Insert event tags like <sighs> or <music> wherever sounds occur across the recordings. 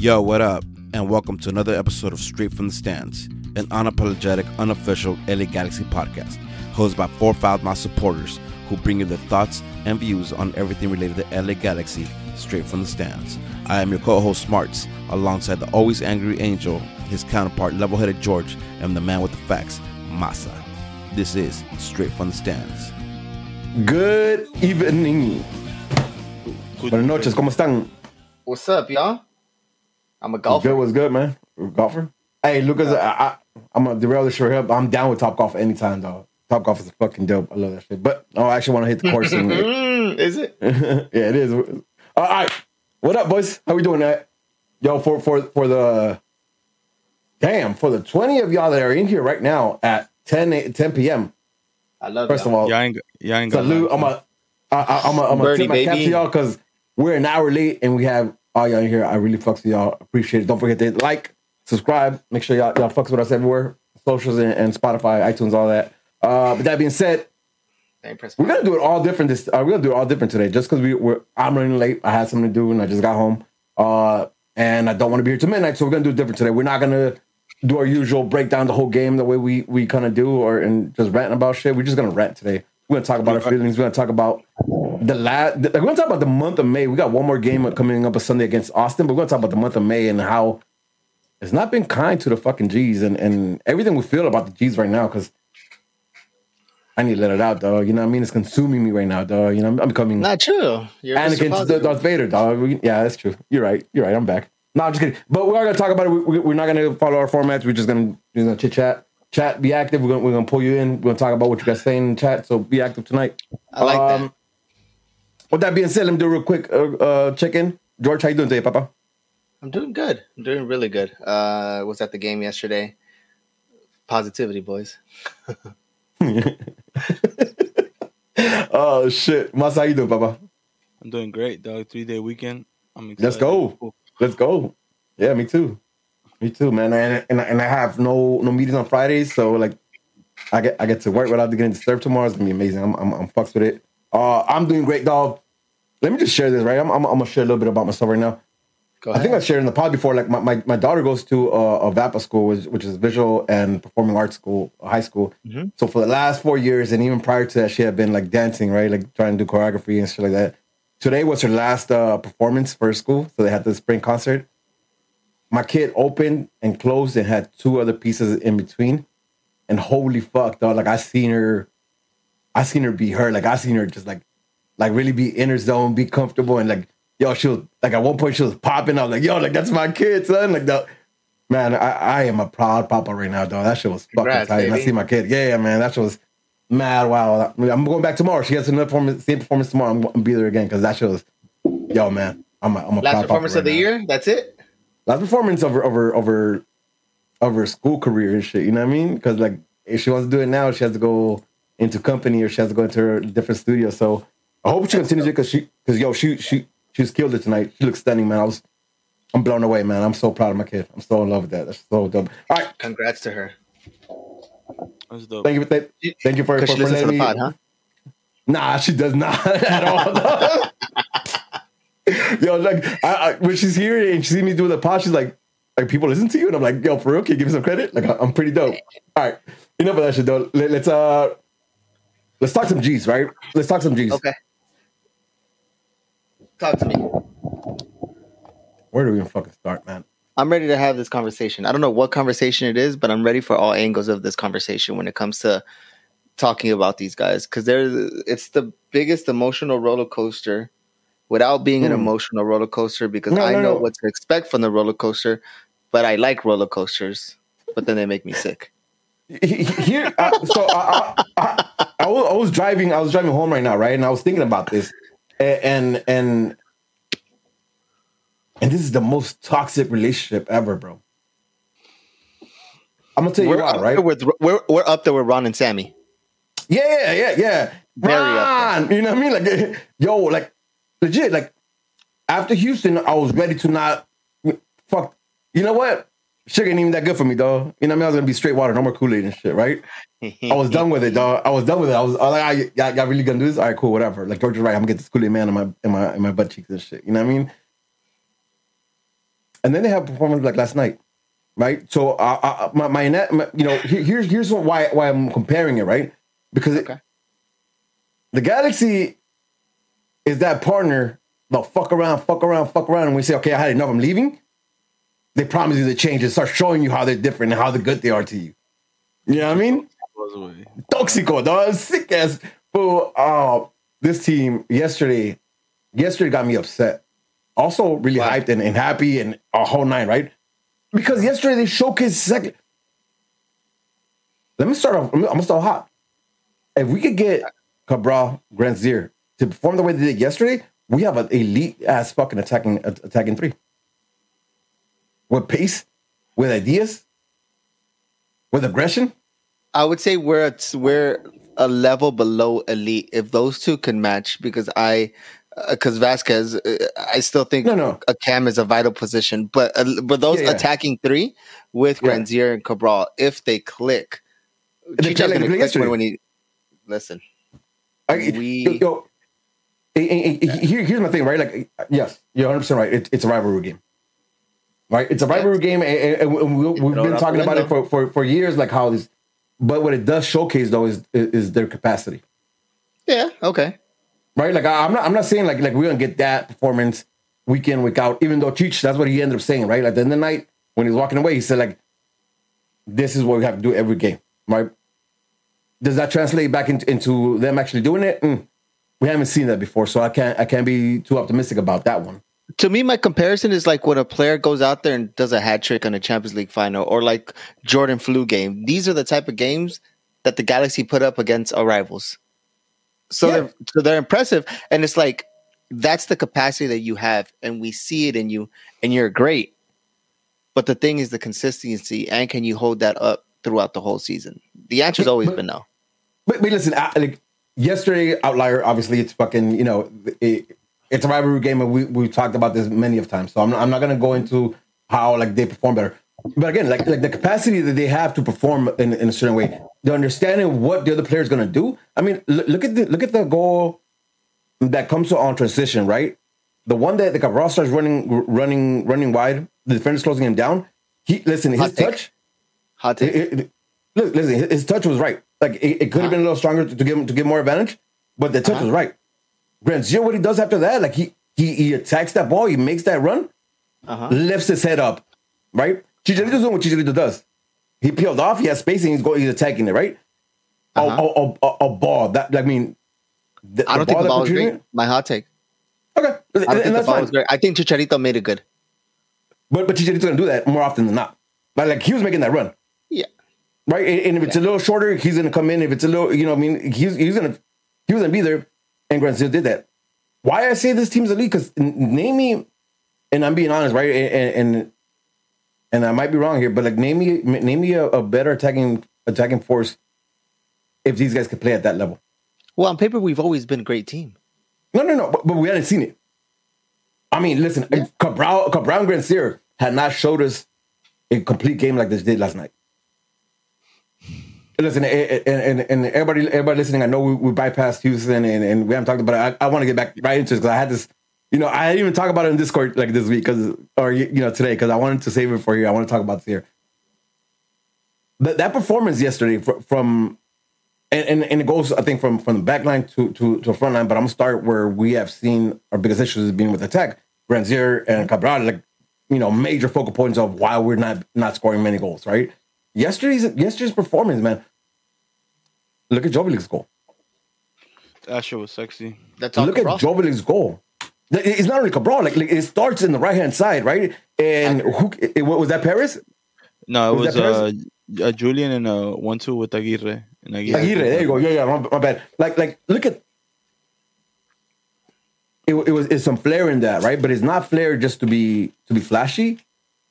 Yo, what up? And welcome to another episode of Straight from the Stands, an unapologetic, unofficial LA Galaxy podcast, hosted by four Foulmouth supporters who bring you their thoughts and views on everything related to LA Galaxy straight from the stands. I am your co-host Smarts, alongside the always angry Angel, his counterpart level-headed George, and the man with the facts, Masa. This is Straight from the Stands. Good evening. Buenas noches, ¿cómo están? What's up, y'all? I'm a golfer. good, what's good, man? Golfer? Hey, Lucas, I, I, I'm gonna derail the show here, but I'm down with Top Golf anytime, dog. Top Golf is fucking dope. I love that shit. But oh, I actually want to hit the course. and, <laughs> Mm, is it? <laughs> yeah, it is. All right, what up, boys? How we doing that? Yo, for for for the damn for the 20 of y'all that are in here right now at 10 10 p.m. I love First of y'all. all, Y'all ain't, y'all ain't Salute. I'm a, I, I, I'm a, I'm a Birdie, tip my cap to y'all because we're an hour late and we have all y'all here. I really fucks with y'all. Appreciate it. Don't forget to like, subscribe. Make sure y'all, y'all fucks with us everywhere. Socials and, and Spotify, iTunes, all that. Uh, but that being said, we're gonna do it all different. This uh, we're gonna do it all different today. Just because we were, I'm running late. I had something to do and I just got home. Uh, and I don't want to be here till midnight, so we're gonna do it different today. We're not gonna do our usual breakdown the whole game the way we we kind of do, or and just ranting about shit. We're just gonna rant today. We're gonna talk about our feelings. We're gonna talk about the last. We're gonna talk about the month of May. We got one more game coming up a Sunday against Austin, but we're gonna talk about the month of May and how it's not been kind to the fucking G's and and everything we feel about the G's right now because. I need to let it out, dog. You know what I mean? It's consuming me right now, dog. You know, I'm, I'm becoming Not true. You're Mr. Anakin's Darth Vader, dog. We- yeah, that's true. You're right. You're right. I'm back. No, I'm just kidding. But we are gonna talk about it. We, we're not gonna follow our formats. We're just gonna we're gonna chit chat, chat, be active. We're gonna we're gonna pull you in. We're gonna talk about what you guys saying in the chat. So be active tonight. I like that. Um, With that being said, let me do a real quick uh, uh, check in. George, how you doing today, Papa? I'm doing good. I'm doing really good. Uh, was at the game yesterday. Positivity, boys. <laughs> oh shit, Mas, how you doing, Papa? I'm doing great, dog. Three day weekend. I'm excited. Let's go. Let's go. Yeah, me too. Me too, man. And and, and I have no no meetings on Fridays, so like I get I get to work without getting disturbed tomorrow. It's gonna be amazing. I'm I'm, I'm fucks with it. Uh, I'm doing great, dog. Let me just share this, right? I'm, I'm, I'm gonna share a little bit about myself right now. Go I think I shared in the pod before. Like my, my, my daughter goes to uh, a VAPA school, which, which is visual and performing arts school, high school. Mhm. So for the last four years, and even prior to that, she had been like dancing, right? Like trying to do choreography and shit like that. Today was her last uh, performance for school, so they had the spring concert. My kid opened and closed and had two other pieces in between, and holy fuck, dog! Like I seen her, I seen her be her. Like I seen her just like, like really be in her zone, be comfortable, and like yo, she was like at one point she was popping. I was like, yo, like that's my kid, son. Like that, man. I, I am a proud papa right now, dog. That shit was fucking Congrats, tight. I see my kid. Yeah, man. That shit was mad. Wow. I'm going back tomorrow. She has another performance, same performance tomorrow. I'm gonna be there again because that shit was, yo, man. I'm a, I'm a proud Last performance right of the now. year. That's it. Last performance of her of her of her of her school career and shit. You know what I mean? Because like if she wants to do it now, she has to go into company or she has to go into her different studio. So I hope she continues it because she because yo she she she's killed it tonight. She looks stunning, man. I was I'm blown away, man. I'm so proud of my kid. I'm so in love with that. That's so dope. All right, Congrats to her. That's dope. thank you for that. Thank you for, for, for to letting the me. pod, huh? Nah, she does not <laughs> at all. <laughs> <laughs> yo, like I, I, when she's here and she see me doing the pod, she's like, like people listen to you, and I'm like, yo, for real, can you give me some credit? Like I'm pretty dope. All right, enough of that shit though. Let, us uh, let's talk some G's, right? Let's talk some G's. Okay. Talk to me. Where do we even fucking start, man? I'm ready to have this conversation. I don't know what conversation it is, but I'm ready for all angles of this conversation when it comes to talking about these guys because they're it's the biggest emotional roller coaster without being an Hmm. emotional roller coaster because No, I no, know no. what to expect from the roller coaster, but I like roller coasters, but then they make me sick. Here, uh, so I, I, I, I was I was driving. I was driving home right now, right, and I was thinking about this, and and and this is the most toxic relationship ever, bro. I'm gonna tell you We're why, right? with we're we're up there with Ron and Sammy. Yeah, yeah, yeah. Very up Ron, you know what I mean? Like, <laughs> yo, like, legit, like, after Houston, I was ready to not fuck. You know what? Shit ain't even that good for me, dog. You know what I mean? I was gonna be straight water, no more Kool Aid and shit, right? I was done with it, dog. I was done with it. I was, I was like, I, y'all, y'all really gonna do this? All right, cool, whatever. Like George is right. I'm gonna get this Kool Aid man in my in my in my butt cheeks and shit. You know what I mean? and then they have performance like last night, right? So uh, uh, my, my, my you know here, here's here's why why I'm comparing it, right? Because it, the Galaxy is that partner. They'll fuck around, fuck around, fuck around, and we say, okay, I had enough. I'm leaving. They promise you the change and start showing you how they're different and how the good they are to you. You know what I mean? Toxico, dog. Sick ass. But uh, this team yesterday, yesterday got me upset. Also, really hyped and, and happy and a whole nine, right? Because yesterday they showcased second. Let me start off. I'm gonna start hot. If we could get Cabral, Grandsir to perform the way they did yesterday, we have an elite ass fucking attacking attacking three. With pace, with ideas, with aggression. I would say we're at, we're a level below elite if those two can match because I because Vasquez uh, I still think No, no. a cam is a vital position but uh, but those Yeah, yeah. attacking three with Yeah. Grandsir and Cabral if they click Chicha's gonna they played click when, when he listen I, We- yo, here, here's my thing, right? Like, yes, you're 100 percent right. It, it's a rivalry game, right? It's a rivalry game, and, and- we, we've been talking about it for, for for years, like how this. But what it does showcase though is is, their capacity, yeah okay right? Like I, I'm not I'm not saying like like we're gonna get that performance week in week out. Even though Cheech, that's what he ended up saying, right? Like at the end of the night when he's walking away, he said like, "This is what we have to do every game," right? Does that translate back into, into them actually doing it? Mm. We haven't seen that before, so I can't I can't be too optimistic about that one. to me, my comparison is like when a player goes out there and does a hat trick on a Champions League final, or like Jordan flu game. These are the type of games that the Galaxy put up against our rivals. So Yeah. they're so they're impressive, and it's like that's the capacity that you have, and we see it in you, and you're great. But the thing is the consistency, and can you hold that up throughout the whole season? The answer's always But- been no. But, but listen, I, like yesterday, outlier. Obviously, it's fucking. You know, it, it's a rivalry game, and we we talked about this many of times. So I'm not, I'm not gonna go into how like they perform better. But again, like like the capacity that they have to perform in, in a certain way, the understanding of what the other player is gonna do. I mean, look, look at the look at the goal that comes to on transition, right? The one that the Cabral starts running running running wide, the defender's closing him down. He listen, his Hot take. touch. Hot take. It- it- look, listen, his, his touch was right. Like it, it could have been a little stronger to, to give him to give more advantage, but the touch Uh-huh. was right. Grandsir, what he does after that, like he he he attacks that ball, he makes that run, Uh-huh. lifts his head up, right? Chicharito's doing what Chicharito does. He peeled off, he has spacing, he's going, he's attacking it, right? A- Uh-huh. A, a, a, a ball that I mean, the, I don't think the ball was great. My hot take. Okay, I and, think and the that's fine. was great. I think Chicharito made it good. But but Chicharito's gonna do that more often than not. But like he was making that run. Yeah. right? And, and if it's a little shorter, he's gonna come in. If it's a little, you know, I mean, he's he's gonna he was gonna be there. And Grandsir did that. Why I say this team's elite? Because name me, and I'm being honest, right? And, and and I might be wrong here, but like name me name me a, a better attacking attacking force if these guys could play at that level. Well, on paper, we've always been a great team. No, no, no. But, but we hadn't seen it. I mean, listen, Cabral, Cabral and Grandsir had not showed us a complete game like this did last night. Listen, eh, eh, and, and, and everybody, everybody listening, I know we, we bypassed Houston and, and we haven't talked about it. I, I want to get back right into it because I had this, you know, I didn't even talk about it in Discord like this week because, or you know, today because I wanted to save it for here. I want to talk about this here. That that performance yesterday fr- from and, and, and it goes, I think, from from the back line to to to front line. But I'm gonna start where we have seen our biggest issues being with attack. Grandsir and Cabral, like you know, major focal points of why we're not not scoring many goals. Right? Yesterday's yesterday's performance, man. Look at Joveljic's goal. That shit was sexy. That's all Look at Cabral. Joveljic's goal. It's not only Cabral. Like, like it starts in the right hand side, right? And who it, what was that? Paris No, it Was was, uh, uh, Julian and uh, one two with Aguirre. And Aguirre. Aguirre, there you go. Yeah, yeah, my, my bad. Like, like, look at it. It was it's some flair in that, right? But it's not flair just to be to be flashy.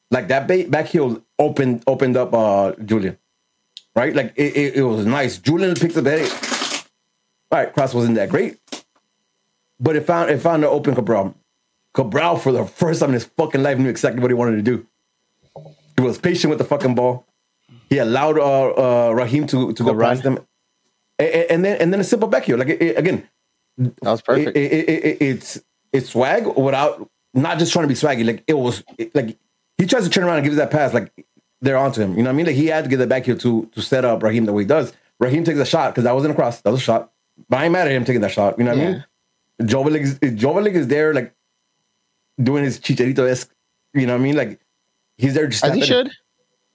Like that ba- back heel opened opened up uh Julian, right? Like it, it, it was nice. Julian picks up that. All right, cross wasn't that great, but it found it found an open Cabral. Cabral for the first time in his fucking life knew exactly what he wanted to do. He was patient with the fucking ball. He allowed uh, uh, Raheem to, to go The past them, A- a- and, then and then a simple back heel. Like it- again, That was perfect. it- it- it- it- it's it's swag without not just trying to be swaggy. Like it was like he tries to turn around and gives that pass like they're onto him. You know what I mean? Like he had to get the back heel to to set up Raheem the way he does. Raheem takes a shot because that wasn't a cross. That was a shot. But I ain't mad at him taking that shot. You know what I mean? Joveljic is Joveljic is there like doing his chicharito esque. You know what I mean? Like he's there just As he should.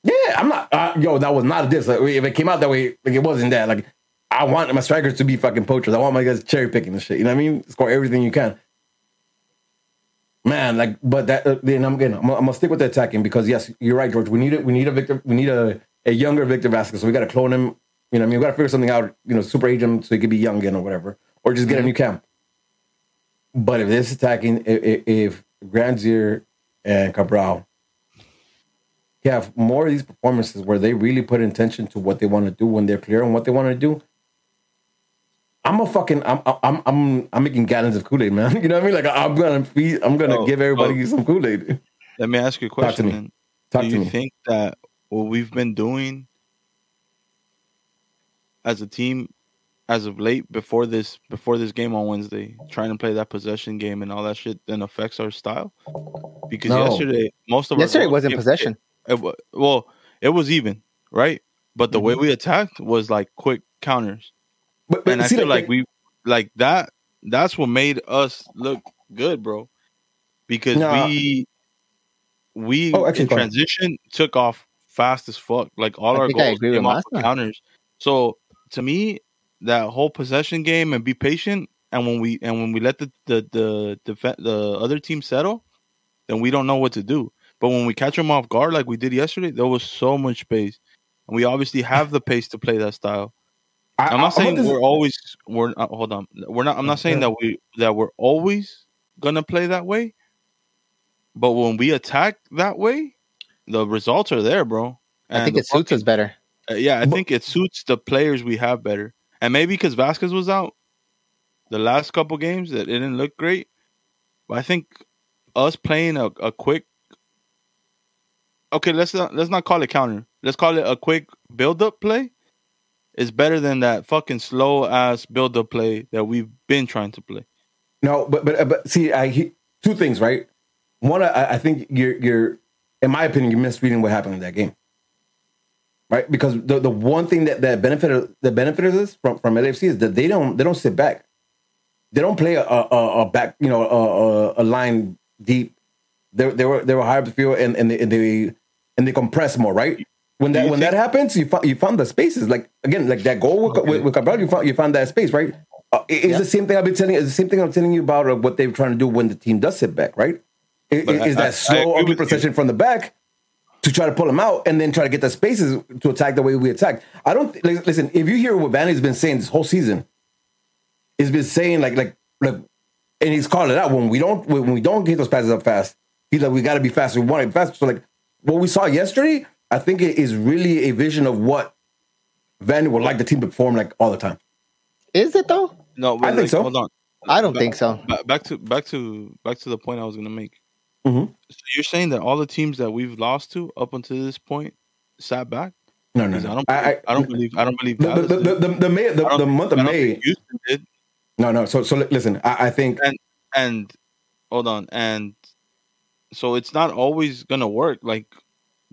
Yeah, I'm not. Uh, yo, that was not a diss. Like, if it came out that way, like it wasn't that. Like I want my strikers to be fucking poachers. I want my guys cherry picking the shit. You know what I mean? Score everything you can. Man, like, but that uh, then I'm gonna I'm, gonna- I'm gonna stick with the attacking because yes, you're right, George. We need it. We need a Victor. We need a, a younger Victor Vasquez. So we got to clone him. You know, what I mean, we got to figure something out. You know, super age him so he could be young again or whatever, or just get a new camp. But if this attacking, if, if, if Grandsir and Cabral have more of these performances where they really put intention to what they want to do when they're clear on what they want to do. I'm a fucking I'm I'm I'm I'm making gallons of Kool Aid, man. <laughs> You know what I mean? Like I'm gonna feed, I'm gonna Oh, give everybody oh. some Kool Aid. Let me ask you a to question. me. then. Talk Do to you me. think that what we've been doing as a team as of late before this before this game on Wednesday, trying to play that possession game and all that shit then affects our style? Because No. yesterday most of Yesterday our wasn't possession. It, wa- well, it was even, right? But the Mm-hmm. way we attacked was like quick counters. But, but and I feel like we like that. That's what made us look good, bro. Because Nah. we we Oh, actually, in transition took off fast as fuck. Like all I our goals came off of counters. So to me, that whole possession game and be patient, and when we and when we let the the the defe- the other team settle, then we don't know what to do. But when we catch them off guard like we did yesterday, there was so much space, and we obviously have the pace to play that style. I, I'm not I- saying we're always we're uh, hold on. We're not I'm not saying Yeah. that we that we're always gonna play that way. But when we attack that way, the results are there, bro. I think the it suits us better. uh, yeah, I But- think it suits the players we have better. And maybe because Vasquez was out the last couple games that it didn't look great. But I think us playing a, a quick Okay, let's not let's not call it counter. Let's call it a quick build up play is better than that fucking slow ass build up play that we've been trying to play. No, but but but see, I he, two things, right? One, I, I think you're you're, in my opinion, you're misreading what happened in that game, right? Because the, the one thing that that benefited that benefited us from from LAFC is that they don't they don't sit back, they don't play a a, a back you know a, a, a line deep. They they were they were high up the field and and they and they, and they compress more, right? When that when think- that happens, you find you found the spaces. Like again, like that goal with, with, with Cabral, you found you found that space, right? Uh, it- it's the same thing I've been telling. It's the same thing I'm telling you about uh, what they're trying to do when the team does sit back, right? It- it- I- is I- I that slow, agree ugly procession from the back to try to pull them out and then try to get the spaces to attack the way we attack. I don't like, listen. If you hear what Vanney's been saying this whole season, he's been saying like like like, and he's calling it out when we don't when we don't get those passes up fast. He's like, we got to be faster. We want to be faster. So like what we saw yesterday, I think it is really a vision of what Vanney would like the team to perform like all the time. Is it though? No, but I think like, so. Hold on. I don't Ba- think so. Back to back to back to the point I was gonna make. Mhm. So you're saying that all the teams that we've lost to up until this point sat back? No, no, 'Cause no. I don't. I- Believe, I- I, don't believe. I don't believe The, the, the, the, the, May, the, don't the month of May. Houston did. No, no. So, so listen. I, I think and hold on and so it's not always gonna work like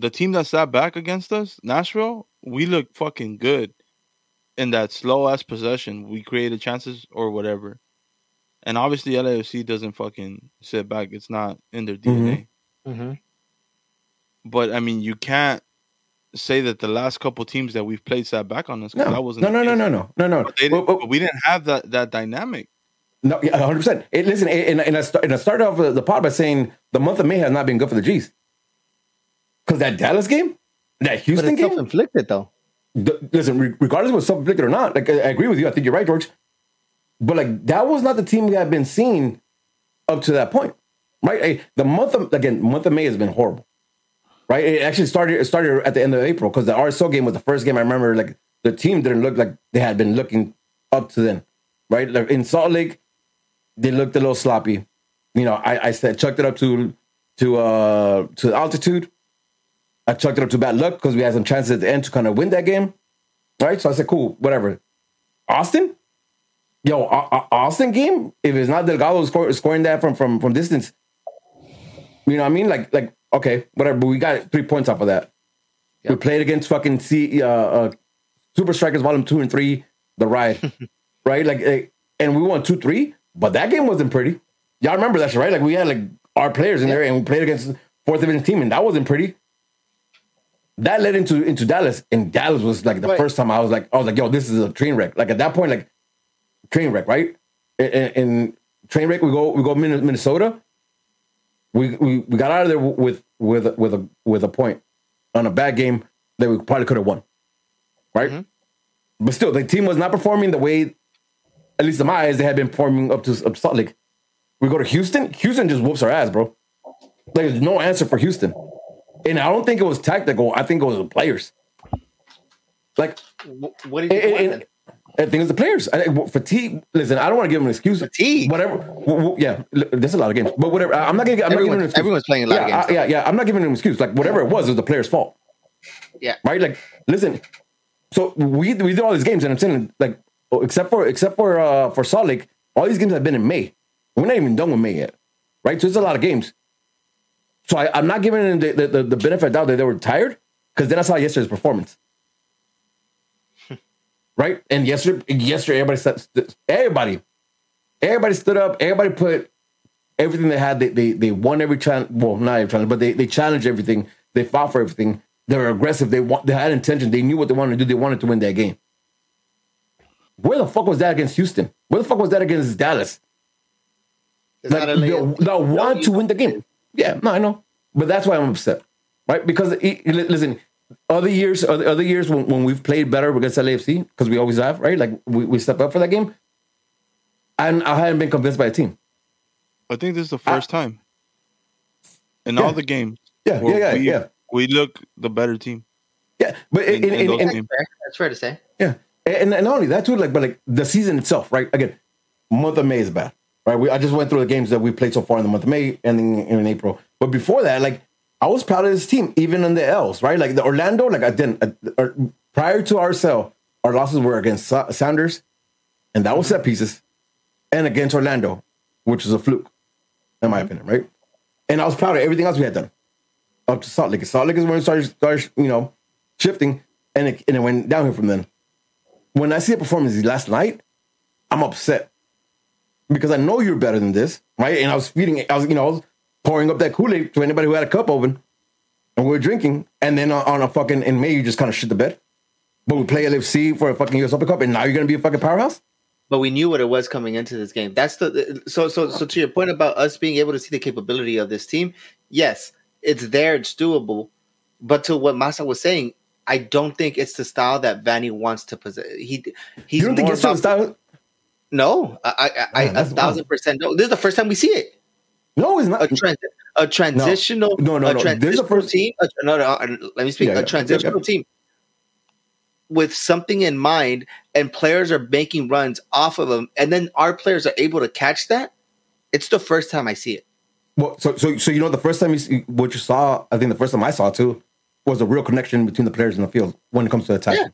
the team that sat back against us nashville we look fucking good in that slow ass possession we created chances or whatever and obviously lafc doesn't fucking sit back it's not in their dna Mm-hmm. but i mean you can't say that the last couple teams that we've played sat back on us. no, that wasn't no, the no, no, case. no, no, no, no. But, they Well, didn't, well, but we didn't have that that dynamic No, yeah, hundred percent. Listen, and, and, I start, and I started off the pod by saying the month of May has not been good for the G's because that Dallas game, that Houston game. self-inflicted though. the- listen, re- regardless of what's self inflicted or not, like I, I agree with you. I think you're right, George. But like that was not the team we had been seeing up to that point, right? Eh, The month of again, month of May has been horrible, right? It actually started it started at the end of April because the RSL game was the first game I remember. Like the team didn't look like they had been looking up to then, right? Like in Salt Lake, they looked a little sloppy. You know, I, I said chucked it up to to uh to altitude. I chucked it up to bad luck because we had some chances at the end to kind of win that game. Right? So I said, cool, whatever. Austin? Yo, Au- Au- Austin game, if it's not Delgado score, scoring that from, from from distance, you know what I mean? Like, like Okay, whatever. But we got three points off of that. We played against fucking C, uh, uh, Super Strikers Volume Two and Three, the ride, <laughs> right? Like, and we won two three. But that game wasn't pretty. Y'all remember that shit, right? Like we had like our players in there, and we played against fourth division team, and that wasn't pretty. That led into into Dallas, and Dallas was like the Right. first time I was like, I was like, yo, this is a train wreck. Like at that point, like train wreck, right? And, and train wreck, we go we go Minnesota. We, we we got out of there with with with a with a point on a bad game that we probably could have won, right? Mhm. But still, the team was not performing the way, at least in my eyes, they had been performing up to up Salt Lake. We go to Houston. Houston just whoops our ass, bro. Like there's no answer for Houston, and I don't think it was tactical. I think it was the players. Like What did you and, and, I think it's the players. I, fatigue. Listen, I don't want to give them an excuse. Fatigue. Whatever. W- w- yeah, there's a lot of games, but whatever. I'm not gonna. I'm not giving them an Everyone's, excuse. everyone's playing a lot yeah, of games. I- yeah, yeah. I'm not giving them an excuse. Like whatever it was, it was the players' fault. Yeah. Right. Like, listen. So we we did all these games, and I'm saying like, oh, except for except for uh for Salt Lake, all these games have been in May. We're not even done with May yet, right? So it's a lot of games. So I, I'm not giving them the, the, the, the benefit of doubt that they were tired because then I saw yesterday's performance. <laughs> right? And yesterday, yesterday everybody st- everybody, everybody stood up. Everybody put everything they had. They they, they won every challenge. Well, not every challenge, but they they challenged everything. They fought for everything. They were aggressive. They want. They had intention. They knew what they wanted to do. They wanted to win that game. Where the fuck was that against Houston? Where the fuck was that against Dallas? It's Like, not a the, the want to win the game. Yeah, no, I know, but that's why I'm upset, right? Because it, it- listen, other years, other, other years when, when we've played better against LAFC, because we always have, right? Like we, we step up for that game, and I hadn't been convinced by a team. I think this is the first ah. time in Yeah. all the games. Yeah, where yeah, yeah, we, yeah, We look the better team. yeah. But In- in, in in, those in- Fair. That's fair to say. Yeah, and, and not only that too, like, but like the season itself, right? Again, month of May is bad, right? We, I just went through the games that we played so far in the month of May, ending in April. But before that, like, I was proud of this team, even in the L's, right? Like the Orlando, like I didn't. Uh, uh, prior to our sell, our losses were against Sa- Sounders, and that was set pieces, and against Orlando, which is a fluke, in my opinion, right? And I was proud of everything else we had done up to Salt Lake. Salt Lake is when it started, started you know, shifting, and it, and it went downhill from then when I see a performance last night, I'm upset because I know you're better than this, right? And I was feeding, I was, you know, I was pouring up that Kool Aid to anybody who had a cup open, and we were drinking. And then on, on a fucking in May, you just kind of shit the bed. But we play LFC for a fucking US Open Cup, and now you're gonna be a fucking powerhouse. But we knew what it was coming into this game. That's the so so so to your point about us being able to see the capability of this team. Yes, it's there, it's doable. But to what Masa was saying, I don't think it's the style that Vanney wants to possess. He he's you don't think it's the style? No, I I, I, Man, I a thousand percent no. This is the first time we see it. No, it's not. A trans a transitional No, no, a no. This is the first- team. A, no, no, uh, let me speak. Yeah, yeah, a transitional yeah, team with something in mind, and players are making runs off of them, and then our players are able to catch that. It's the first time I see it. Well, so so so you know the first time you see, what you saw, I think the first time I saw too was a real connection between the players in the field when it comes to attacking. Yeah.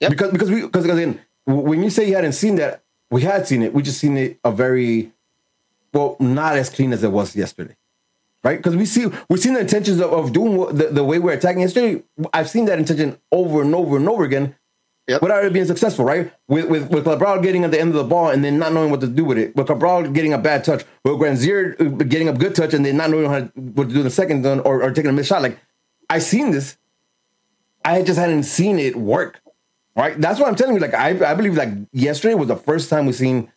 Yep. Because because we because again when you say you hadn't seen that, we had seen it. We just seen it a very well not as clean as it was yesterday, right? Because we see we seen the intentions of, of doing what, the, the way we're attacking yesterday. I've seen that intention over and over and over again. Yep. Without it being successful, right? With with with Cabral getting at the end of the ball and then not knowing what to do with it. With Cabral getting a bad touch. With Grandsir uh, getting a good touch and then not knowing how to, what to do in the second one or, or taking a missed shot. Like I seen this. I just hadn't seen it work. Right? That's what I'm telling you. Like I, I believe like yesterday was the first time we seen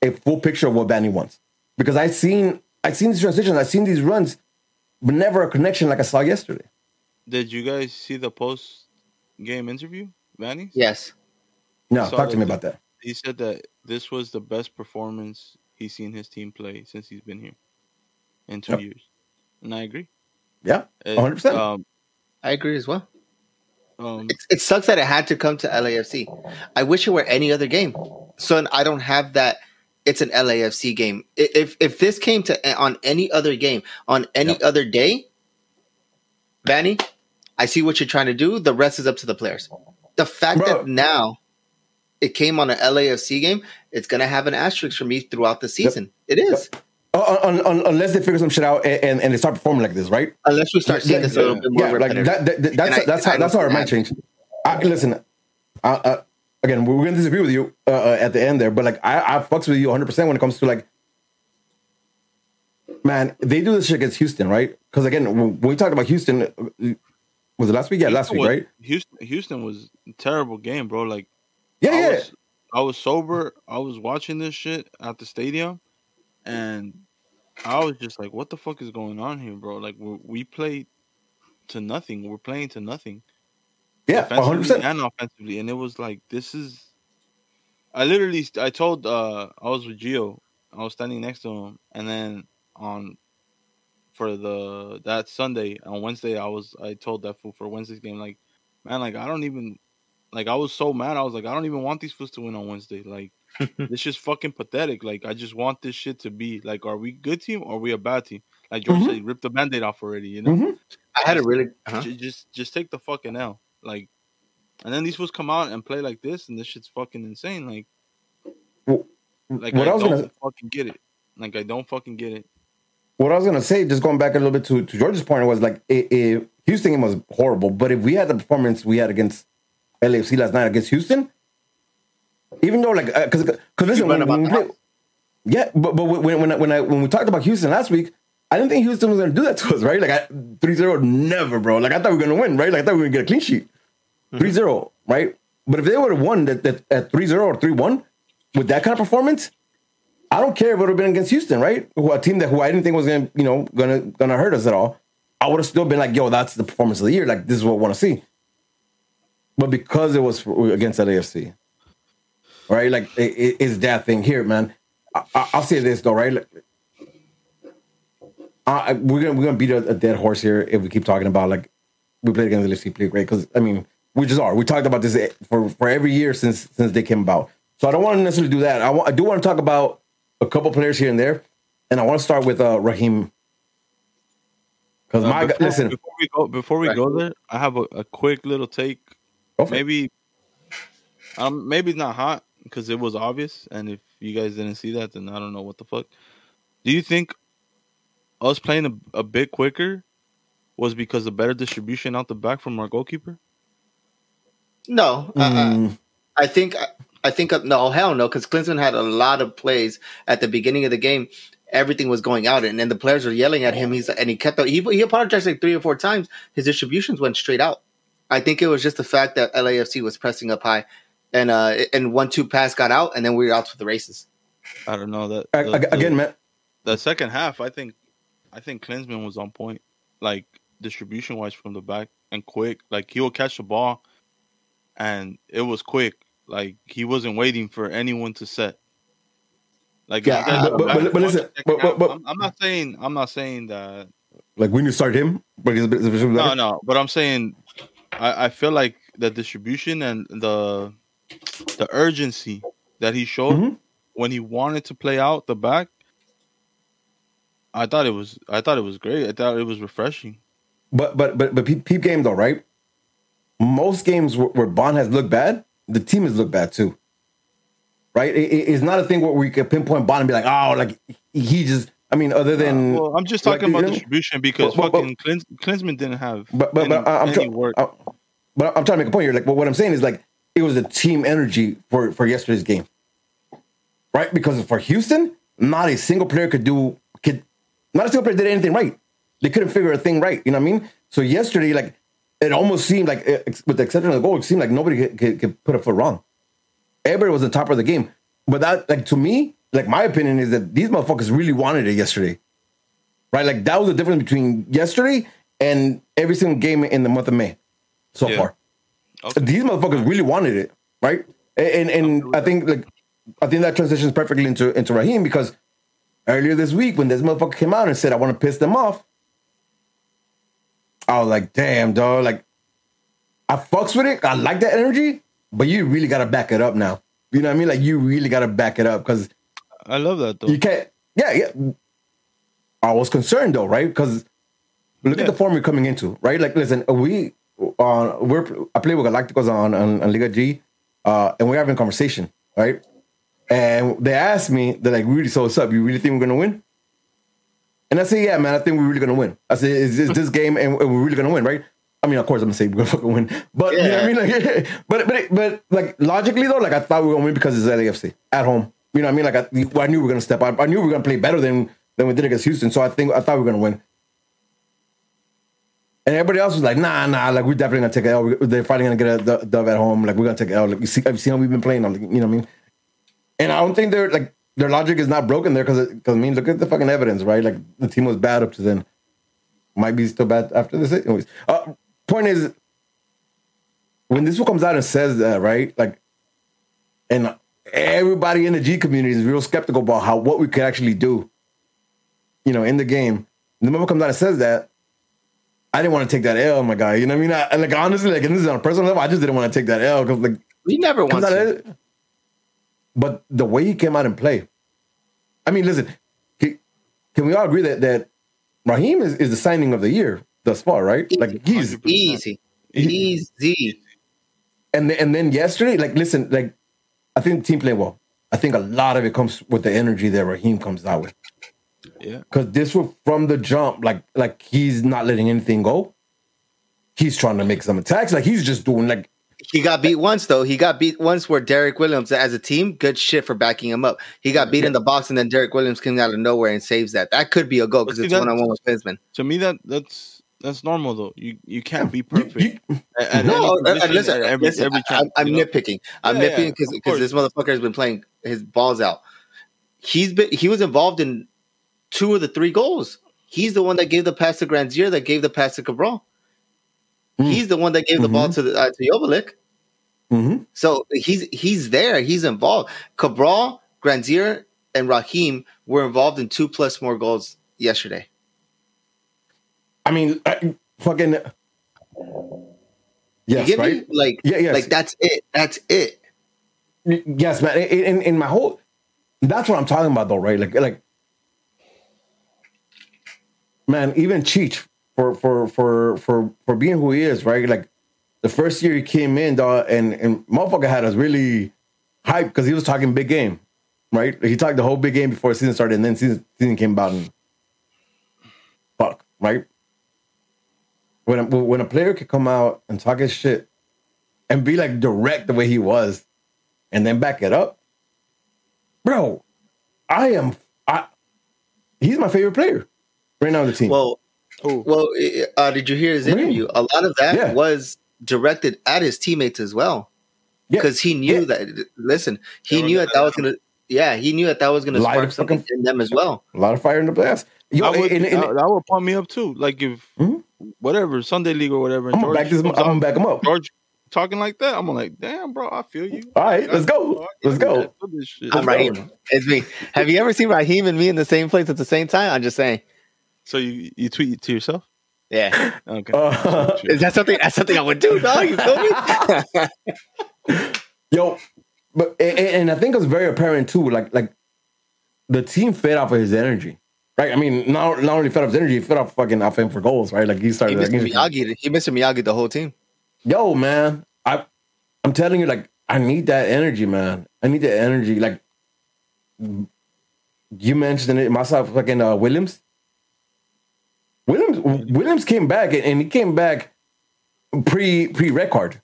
a full picture of what Vanney wants. Because I seen I seen these transitions, I seen these runs, but never a connection like I saw yesterday. Did you guys see the post game interview, Vanney? Yes, No, talk to me about that. He said that this was the best performance he's seen his team play since he's been here in two Yep. years, and I agree. Yeah, 100%. Um, I agree as well. Um, It, it sucks that it had to come to LAFC. I wish it were any other game. So I don't have that. It's an LAFC game. If if this came to on any other game on any Yep. other day, Vanney, I see what you're trying to do. The rest is up to the players. The fact Bro. that now it came on an LAFC game, it's gonna have an asterisk for me throughout the season. It is. Oh, un, un, unless they figure some shit out and, and, and they start performing like this, right? Unless we start seeing this a little bit more Yeah, like repetitive. that, that, that- that's I- that's I how that's don't how it see might change. I, listen, I, uh, again, we're gonna disagree with you uh, uh, at the end there, but like I, I fucks with you 100 percent when it comes to like, man, they do this shit against Houston, right? Because again, when we talked about Houston, uh, was it last week? Yeah, last week, was- right? Houston, Houston was a terrible game, bro. Like Yeah, I yeah. was, I was sober. I was watching this shit at the stadium, and I was just like, "What the fuck is going on here, bro?" Like we we played to nothing. We're playing to nothing, yeah, 100. defensively percent and offensively, and it was like, "This is." I literally, I told, uh I was with Gio. I was standing next to him, and then on for the that Sunday on Wednesday, I was I told that fool for Wednesday's game, like, man, like I don't even like I was so mad. I was like, I don't even want these fools to win on Wednesday. Like, <laughs> this just fucking pathetic. Like, I just want this shit to be like, are we good team or are we a bad team? Like George Mhm. said, rip the band-aid off already. You know, Mhm. I had a really. uh J- just just take the fucking L. Like, and then these fools come out and play like this, and this shit's fucking insane. Like, Well, like what I, I was don't gonna fucking get it. Like, I don't fucking get it. what I was gonna say, just going back a little bit to, to George's point, was like i i Houston game was horrible, but if we had the performance we had against LAFC last night against Houston, even though like uh, because because listen, when, about when play, yeah, but but when when I, when I when we talked about Houston last week, I didn't think Houston was gonna do that to us, right? Like I, 3-0, never, bro. Like I thought we were gonna win, right? Like I thought we were gonna get a clean sheet, 3-0, right? But if they would have won that, that at 3-0 or 3-1 with that kind of performance, I don't care if it would have been against Houston, right? Who a team that who I didn't think was gonna, you know, gonna gonna hurt us at all. I would have still been like, yo, that's the performance of the year. Like this is what I want to see. But because it was against LAFC, right? Like it, it- it's that thing here, man. I, I, I'll say this though, right? Like, I, we're gonna we're gonna beat a, a dead horse here if we keep talking about like we played against the LAFC, played great because I mean we just are. We talked about this for for every year since since they came about. So I don't want to necessarily do that. I want, I do want to talk about a couple players here and there, and I want to start with uh, Raheem because Uh, my before, listen, before we go, before we Right. go there, I have a, a quick little take. for it. Maybe, um, maybe it's not hot because it was obvious, and if you guys didn't see that, then I don't know what the fuck. Do you think us playing a, a bit quicker was because of better distribution out the back from our goalkeeper? No, uh, Mm, I think I think uh, no, hell no, because Klinsmann had a lot of plays at the beginning of the game. Everything was going out, and then the players were yelling at him. He's and he kept he he apologized like three or four times. His distributions went straight out. I think it was just the fact that LAFC was pressing up high, and uh and one two pass got out, and then we were out for the races. I don't know that. The- the- again, man. the second half, I think, I think Klinsmann was on point, like distribution wise from the back and quick. Like he would catch the ball, and it was quick. Like he wasn't waiting for anyone to set. Like Yeah, guys but- but- but- but listen, but- but- but- I'm, I'm not saying I'm not saying that. Like when you start him, but he's a bit- a bit No, no. But I'm saying, I, I feel like the distribution and the the urgency that he showed Mhm. when he wanted to play out the back. I thought it was I thought it was great. I thought it was refreshing. But but but but peep, peep game though, right? Most games where, where Bond has looked bad, the team has looked bad too. Right? It- it- it's not a thing where we can pinpoint Bond and be like, oh, like he just. I mean, other than well, I'm just like, talking you about know- distribution because But- but- fucking Klins, Klinsmann didn't have But but, any, but I- I'm trying. work. But I'm trying to make a point here. Like, but what I'm saying is like it was a team energy for for yesterday's game, right? Because for Houston, not a single player could do could not a single player did anything right. They couldn't figure a thing right. You know what I mean? So yesterday, like it almost seemed like, eh, with the exception of the goal, it seemed like nobody could, could, could put a foot wrong. Everybody was on top of the game. But that, like to me, like my opinion is that these motherfuckers really wanted it yesterday, right? Like that was the difference between yesterday and every single game in the month of May so Yeah. far Okay. these motherfuckers really wanted it, right? And and I think like I think that transitions perfectly into into Raheem because earlier this week when this motherfucker came out and said I want to piss them off, I was like, damn, dog, like I fucks with it. I like that energy, but you really gotta back it up now. You know what I mean? Like you really gotta back it up because I love that though. you can't. Yeah, yeah. I was concerned though, right? Because look Yeah. at the form you're coming into, right? Like, listen, we uh, we're I play with Galacticos on, on, on Liga G, uh, and we're having a conversation, right? And they asked me, they're like, "Really? so what's up? You really think we're gonna win?" And I say, yeah, man, I think we're really gonna win. I say, is this, this game, and we're really gonna win, right? I mean, of course, I'm gonna say we're gonna <laughs> fucking win, but you know what I mean, like, <laughs> but but but like logically though, like I thought we were gonna win because it's LAFC at home. You know what I mean? Like I, I knew we were gonna step up. I knew we were gonna play better than than we did against Houston. So I think I thought we were gonna win. And everybody else was like, nah, nah, like we're definitely gonna take L. They're finally gonna get a dub at home. Like we're gonna take L. Like you see, I've seen how we've been playing. I'm like, you know what I mean? And I don't think they're like their logic is not broken there because it because I mean, look at the fucking evidence, right? Like the team was bad up to then, might be still bad after this. Anyways, uh, point is, when this one comes out and says that, right? Like, and everybody in the G community is real skeptical about how what we could actually do, you know, in the game. The moment comes out and says that, I didn't want to take that L, my guy. You know what I mean? I, like honestly, like and this is on a personal level, I just didn't want to take that L because like we never want to. But the way he came out and play, I mean, listen, he, can we all agree that that Raheem is, is the signing of the year thus far, right? Like he's easy, easy. And and then yesterday, like listen, like I think the team played well. I think a lot of it comes with the energy that Raheem comes out with. Yeah. Because this was from the jump, like like he's not letting anything go. He's trying to make some attacks. Like he's just doing like he got beat once though. He got beat once where Derrick Williams, as a team, good shit for backing him up. He got beat yeah. in the box, and then Derrick Williams came out of nowhere and saves that. That could be a goal because it's one on one with Klinsmann. To me, that that's that's normal though. You you can't be perfect. You, you, at, no, uh, uh, at listen, every, listen, every I'm, I'm nitpicking. I'm yeah, nitpicking because because this motherfucker has been playing his balls out. He's been he was involved in two of the three goals. He's the one that gave the pass to Grandsir, that gave the pass to Cabral. Mm. He's the one that gave mm-hmm. the ball mm-hmm. to the, uh, to Joveljic. Mm-hmm. So he's he's there. He's involved. Cabral, Grandsir, and Raheem were involved in two plus more goals yesterday. I mean, I, fucking. Yes, right. Me? Like, yeah, yes. like that's it. That's it. Yes, man. In, in my whole, that's what I'm talking about, though, right? Like, like, man, even Cheech for for for for for being who he is, right? Like, the first year he came in, dog, and and motherfucker had us really hyped because he was talking big game, right? He talked the whole big game before the season started, and then season season came about and fuck, right? When a, when a player could come out and talk his shit and be like direct the way he was, and then back it up, bro, I am I. He's my favorite player right now the team. Well, well, uh, did you hear his interview? A lot of that yeah. was directed at his teammates as well, because yeah. he knew yeah. that. Listen, he knew that that was gonna. Yeah, he knew that that was gonna spark something fucking, in them as well. A lot of fire in the blast. Yo, would, and, and, that, that would pump me up too. Like if mm-hmm. whatever Sunday League or whatever. I'm gonna back this. I'm gonna back him up. George talking like that, I'm like, damn, bro, I feel you. All right, let's go. Let's go. I'm Raheem. It's me. Have you ever seen Raheem and me in the same place at the same time? I'm just saying. So you you tweet to yourself? Yeah. Okay. Uh, Is that something? That's something I would do. No, you feel me? <laughs> Yo, but and, and, I think it's very apparent too. Like like the team fed off of his energy. Right. I mean, not, not only fed off his energy, he fed off fucking off him for goals. Right. Like he started. He missed like, Miyagi. He missed Miyagi the whole team. Yo, man, I I'm telling you, like I need that energy, man. I need that energy. Like you mentioned it myself, fucking uh, Williams. Williams Williams came back and he came back pre pre record.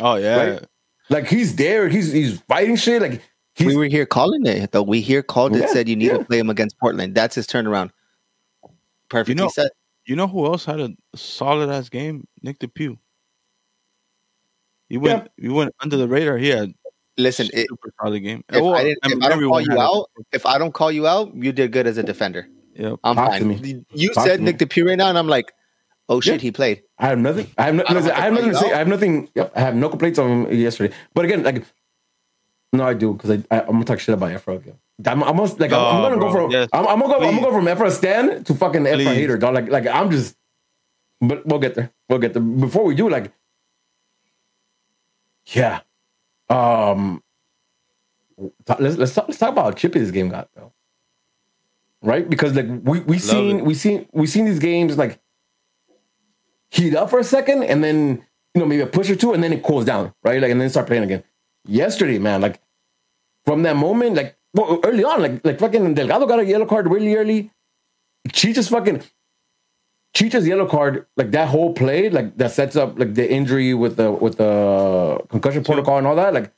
Oh yeah. Right? Like he's there, he's he's fighting shit. Like we were here calling it though. We here called it, yeah, said you need yeah. to play him against Portland. That's his turnaround. Perfectly you know, set. You know who else had a solid ass game? Nick DePuy. He went yeah. he went under the radar. He had listen it, super solid game. If, well, I, didn't, if I don't call you out, if I don't call you out, you did good as a defender. Yeah, I'm Talk fine. You Talk said Nick DePuy right now, and I'm like, oh shit, yeah. he played. I have nothing. I have, no, I, listen, I have nothing to say. I have nothing. Yep, I have no complaints on him yesterday. But again, like, no, I do because I, I am gonna talk shit about Efra again. I'm almost like oh, I'm, gonna bro, go from yes. I'm, I'm, gonna go Please. I'm gonna go from Efra Stan to fucking Efra hater. Dog. Like like I'm just. But we'll get there. We'll get there. Before we do, like, yeah, um, let's let's talk, let's talk about how chippy this game got though right? Because like we we seen it. we seen we seen these games like heat up for a second and then you know maybe a push or two and then it cools down, right? Like and then start playing again. Yesterday, man, like from that moment, like well, early on, like like fucking Delgado got a yellow card really early. Cheech's fucking Cheech's yellow card, like that whole play, like that sets up like the injury with the with the concussion protocol and all that. Like,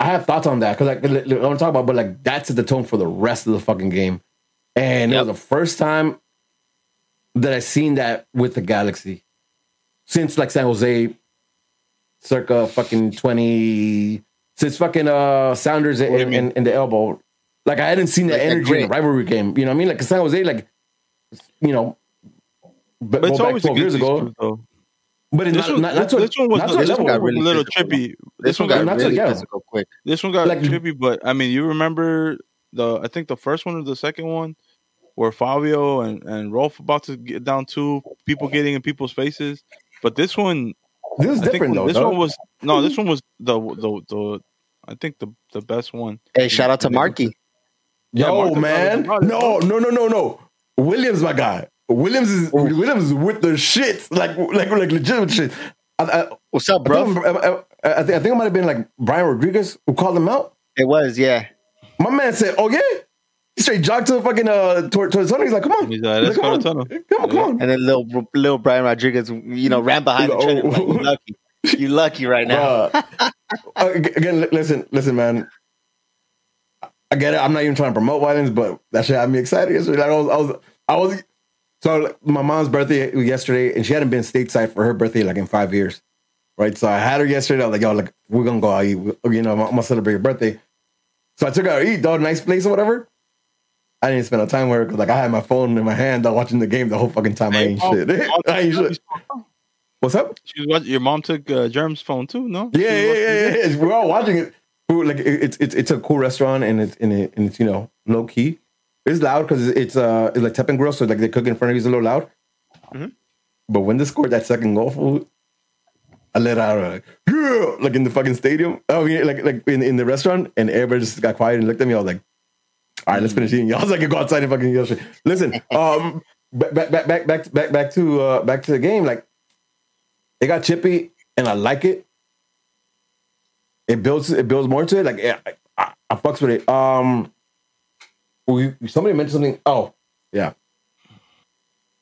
I have thoughts on that because like I want to talk about, but like that set the tone for the rest of the fucking game, and Yep. it was the first time that I seen that with the Galaxy since like San Jose, circa fucking twenty since fucking uh Sounders in, in, in the elbow. Like I hadn't seen that Like energy in a rivalry game. You know what I mean? Like San Jose, like you know, but, But it's back always twelve years ago. though. But This not, one, not, this, to, one was, this level. one got really a little physical. trippy. This one got- got not really yeah. physical quick. This one got Like- trippy, but I mean, you remember the I think the first one or the second one where Fabio and and Rolf about to get down two people getting in people's faces, but this one This is I different though. this dog. one was no, this one was the the the I think the the best one. Hey, shout out to Marky. Yeah, Yo, Marcus man. No, no, no, no, no. Williams, my guy. Williams is Williams is with the shit, like like like legitimate shit. I, I, What's up, I, bro? think, I, I, I think I think it might have been like Brian Rodriguez who called him out. It was, yeah. My man said, "Oh yeah." He straight jogged to the fucking uh toward, towards tunnel. He's like, "Come on, He's like, let's come on, tunnel. come on, come on." And then little little Brian Rodriguez, you know, ran behind the Oh. Like, you lucky. You lucky right now. Uh, again, listen, listen, man. I get it. I'm not even trying to promote violence, but that shit had me excited yesterday. Like I was, I was, I was. So my mom's birthday yesterday, and she hadn't been stateside for her birthday like in five years, right? So I had her yesterday. I was like, "Yo, like we're gonna go out eat. You know, I'm gonna celebrate your birthday." So I took her out to eat, dog, nice place or whatever. I didn't spend no time with her because like I had my phone in my hand, dog, watching the game the whole fucking time. I ain't shit. <laughs> I ain't shit. What's up? She was watching, your mom took uh, Germ's phone too, no? Yeah, yeah, yeah, yeah. We're all watching it. Like it's it's it's a cool restaurant and it's and, it, and it's you know low key. It's loud because it's uh it's like Teppan Grill, so like they cook in front of you is a little loud. Mhm. But when they scored that second goal, food, I let out a like, yeah, like in the fucking stadium. I mean, like like in, in the restaurant, and everybody just got quiet and looked at me. I was like, all right, let's finish eating. <laughs> I was like, go outside and fucking yell shit. Listen, um, back back back back back back back to uh back to the game. Like it got chippy, and I like it it builds it builds more to it. Like yeah, I, I, I fucks with it. Um, we somebody mentioned something. Oh, yeah.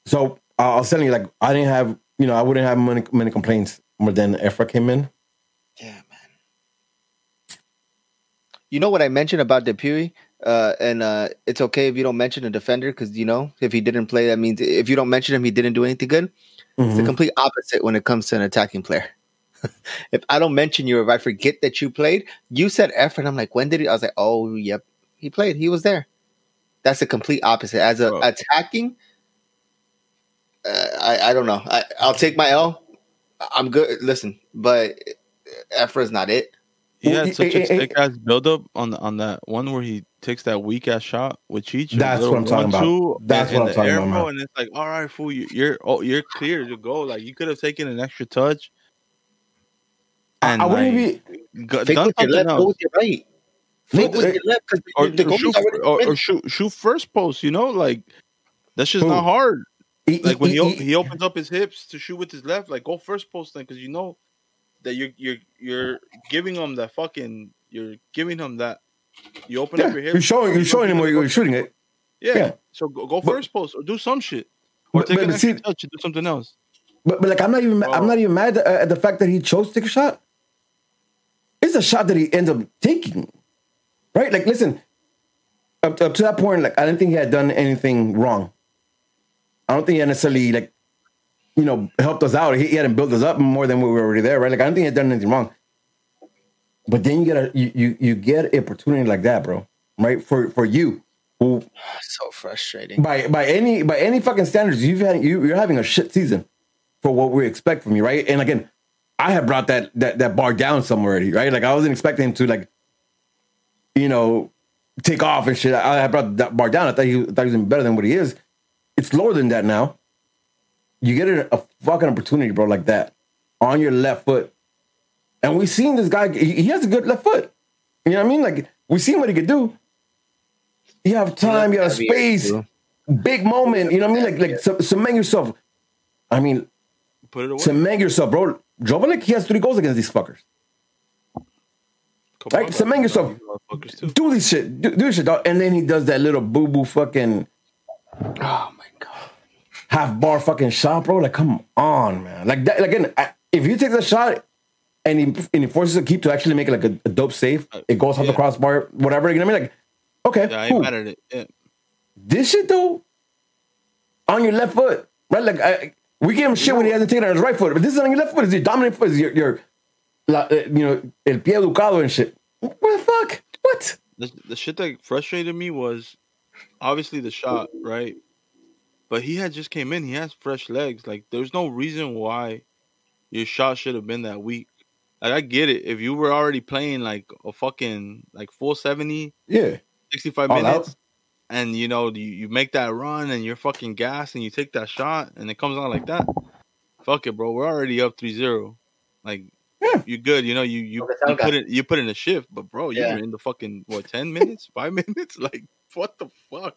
So I was telling you, like I didn't have, you know, I wouldn't have many many complaints more than Efra came in. Yeah, man. You know what I mentioned about Depuy? Uh, and uh, it's okay if you don't mention a defender because you know if he didn't play, that means if you don't mention him, he didn't do anything good. It's the Mhm. complete opposite when it comes to an attacking player. <laughs> if I don't mention you, if I forget that you played, you said effort. I'm like, when did he? I was like, oh, yep, he played. He was there. That's the complete opposite. As a Bro. attacking, uh, I I don't know. I I'll take my L. I'm good. Listen, but Efra's not it. He Well, had such a sick ass buildup on on that one where he takes that weak ass shot with Cheech. a That's what I'm talking about. one-two, That's what I'm and the talking about, arrow, man. And it's like, all right, fool, you- you're oh, you're clear to go. Like you could have taken an extra touch. I, And I wouldn't like, be. go- Fake done with your left, go with your right. Fake with left because Or, the or shoot, or, or shoot, shoot first post. You know, like that's just not hard. Like when he he- op- he- he opens up his hips to shoot with his left, like go first post then, because you know that you're you're you're giving him that fucking you're giving him that. You open up your yeah, hips. you're showing you're showing him where you're shooting it. Yeah. Yeah. So go, go But- first post or do some shit. Or But- take but an see- touch and do something else. But, but like I'm not even I'm oh. not even mad at, at the fact that he chose to take a shot. It's a shot that he ends up taking, right? Like, listen, up, up to that point, like I didn't think he had done anything wrong. I don't think he had necessarily like, you know, helped us out. He, he hadn't built us up more than we were already there, right? Like I don't think he had done anything wrong. But then you get a you you, you get an opportunity like that, bro, right? For for you, who <sighs> So frustrating. by by any by any fucking standards, you've had you you're having a shit season for what we expect from you, right? And again, I had brought that that that bar down somewhere, already, right? Like I wasn't expecting him to like, you know, take off and shit. I had brought that bar down. I thought he, I thought he was better than what he is. It's lower than that now. You get a, a fucking opportunity, bro, like that on your left foot, and we seen this guy. He, he has a good left foot. You know what I mean? Like we seen what he could do. You have time. You have space big moment. You know what I mean? Like, like ce- cement yourself. I mean, Put it away. cement yourself, bro. Joveljic, he has three goals against these fuckers. Come right, on, cement dog. yourself. Do this shit. Do, do this shit, dog. And then he does that little boo boo fucking Oh my god. half bar fucking shot, bro. Like, come on, man. Like that. Like, again, I, if you take the shot and he and he forces a keep to actually make it like a, a dope save, it goes off the crossbar, whatever. You know what I mean? Like, okay, Yeah, I cool. ain't mad it. Yeah. This shit though, on your left foot, right? Like, I, we give him shit when he hasn't taken it on his right foot, but this is on your left foot. Is your dominant foot? Is your your, la, uh, you know, el pie educado and shit. What the fuck? What? The, the shit that frustrated me was obviously the shot, right? But he had just came in. He has fresh legs. Like, there's no reason why your shot should have been that weak. Like, I get it. If you were already playing like a fucking like full 70, Yeah. 65 All minutes, out. and you know you, you make that run and you're fucking gas and you take that shot and it comes out like that. Fuck it, bro. We're already up 3-0. Like Yeah. you're good. You know you you, you put it you put in a shift, but bro, you Yeah. were in the fucking what 10 <laughs> minutes, five <laughs> minutes. Like what the fuck?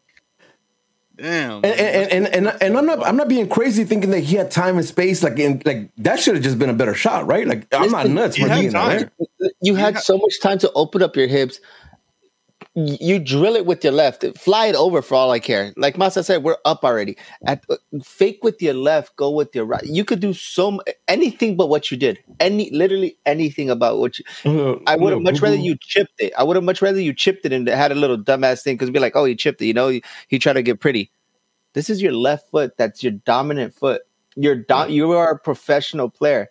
Damn. And and, and and and I'm not I'm not being crazy thinking that he had time and space. Like in like that should have just been a better shot, right? Like I'm not nuts for being time. right? You had Yeah. so much time to open up your hips. You drill it with your left, fly it over for all I care. Like Masa said, we're up already. At uh, fake with your left, go with your right. You could do so anything but what you did. Any literally anything about what you. I would have much rather you chipped it. I would have much rather you chipped it and had a little dumbass thing because be like, oh, he chipped it. You know, he, he tried to get pretty. This is your left foot. That's your dominant foot. You're do- you are a professional player,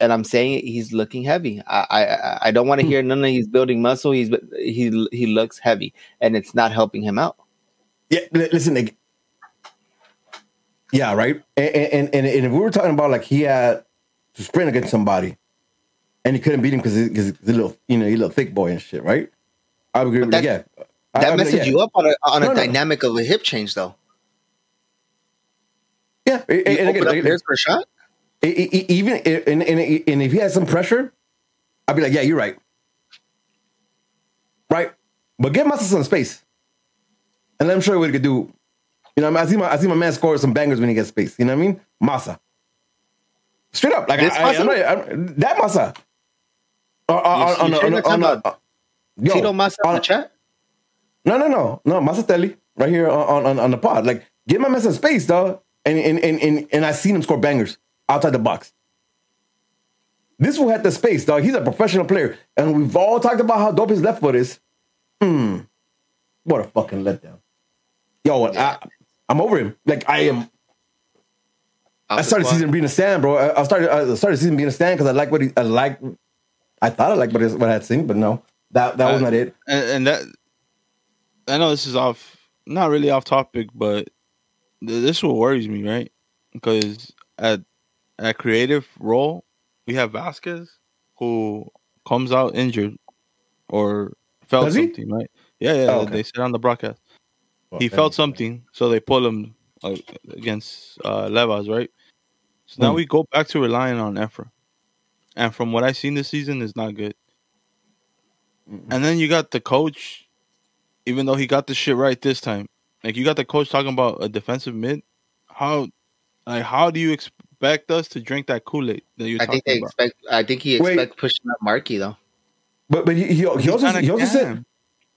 and I'm saying it, he's looking heavy. I I, I don't want to hmm. hear none of he's building muscle. He's he he looks heavy, and it's not helping him out. Yeah, listen. Like, yeah, right. And, and and and if we were talking about like he had to sprint against somebody, and he couldn't beat him because he's a little, you know, he's a little thick boy and shit, right? I would agree with that. that- Yeah, I- That I messes yeah. you up on a on a No, no. dynamic of a hip change, though. Yeah, and, and open again, up like, yours for a shot. Even and, and, and if he had some pressure, I'd be like, yeah, you're right. Right? But give Massa some space. And let him show you what he could do. You know, I, mean? I see my I see my man score some bangers when he gets space. You know what I mean? Massa. Straight up. Like I, I, Massa? I'm not, I'm, that Massa. Uh, uh, on, Tito Massa in on- the chat. no, no, no, no, Massatelli, right here on, on, on the pod. Like, give my man some space, dog. And and, and and and I seen him score bangers outside the box. This will have the space, dog. He's a professional player, and we've all talked about how dope his left foot is. Hmm, what a fucking letdown. Yo, I, I'm over him. Like I am. I started season being a stand, bro. I, I started I started season being a stand because I like what he I like. I thought I liked what, what I had seen, but no, that that was Uh, not it. and, and that I know this is off, not really off topic, but th- this is what worries me, right? Because at at creative role, we have Vasquez who comes out injured or felt Does he? something, right? Yeah, yeah. Oh, okay. They said on the broadcast he felt something, so they pull him uh, against uh, Levas, right? So now Hmm. we go back to relying on Efra, and from what I've seen this season, is not good. And then you got the coach, even though he got the shit right this time. Like you got the coach talking about a defensive mid. How, like, how do you expect us to drink that Kool Aid that you're I think they about? expect. I think he Wait. expect pushing up Marky though. But but he, he, he also kinda he also said.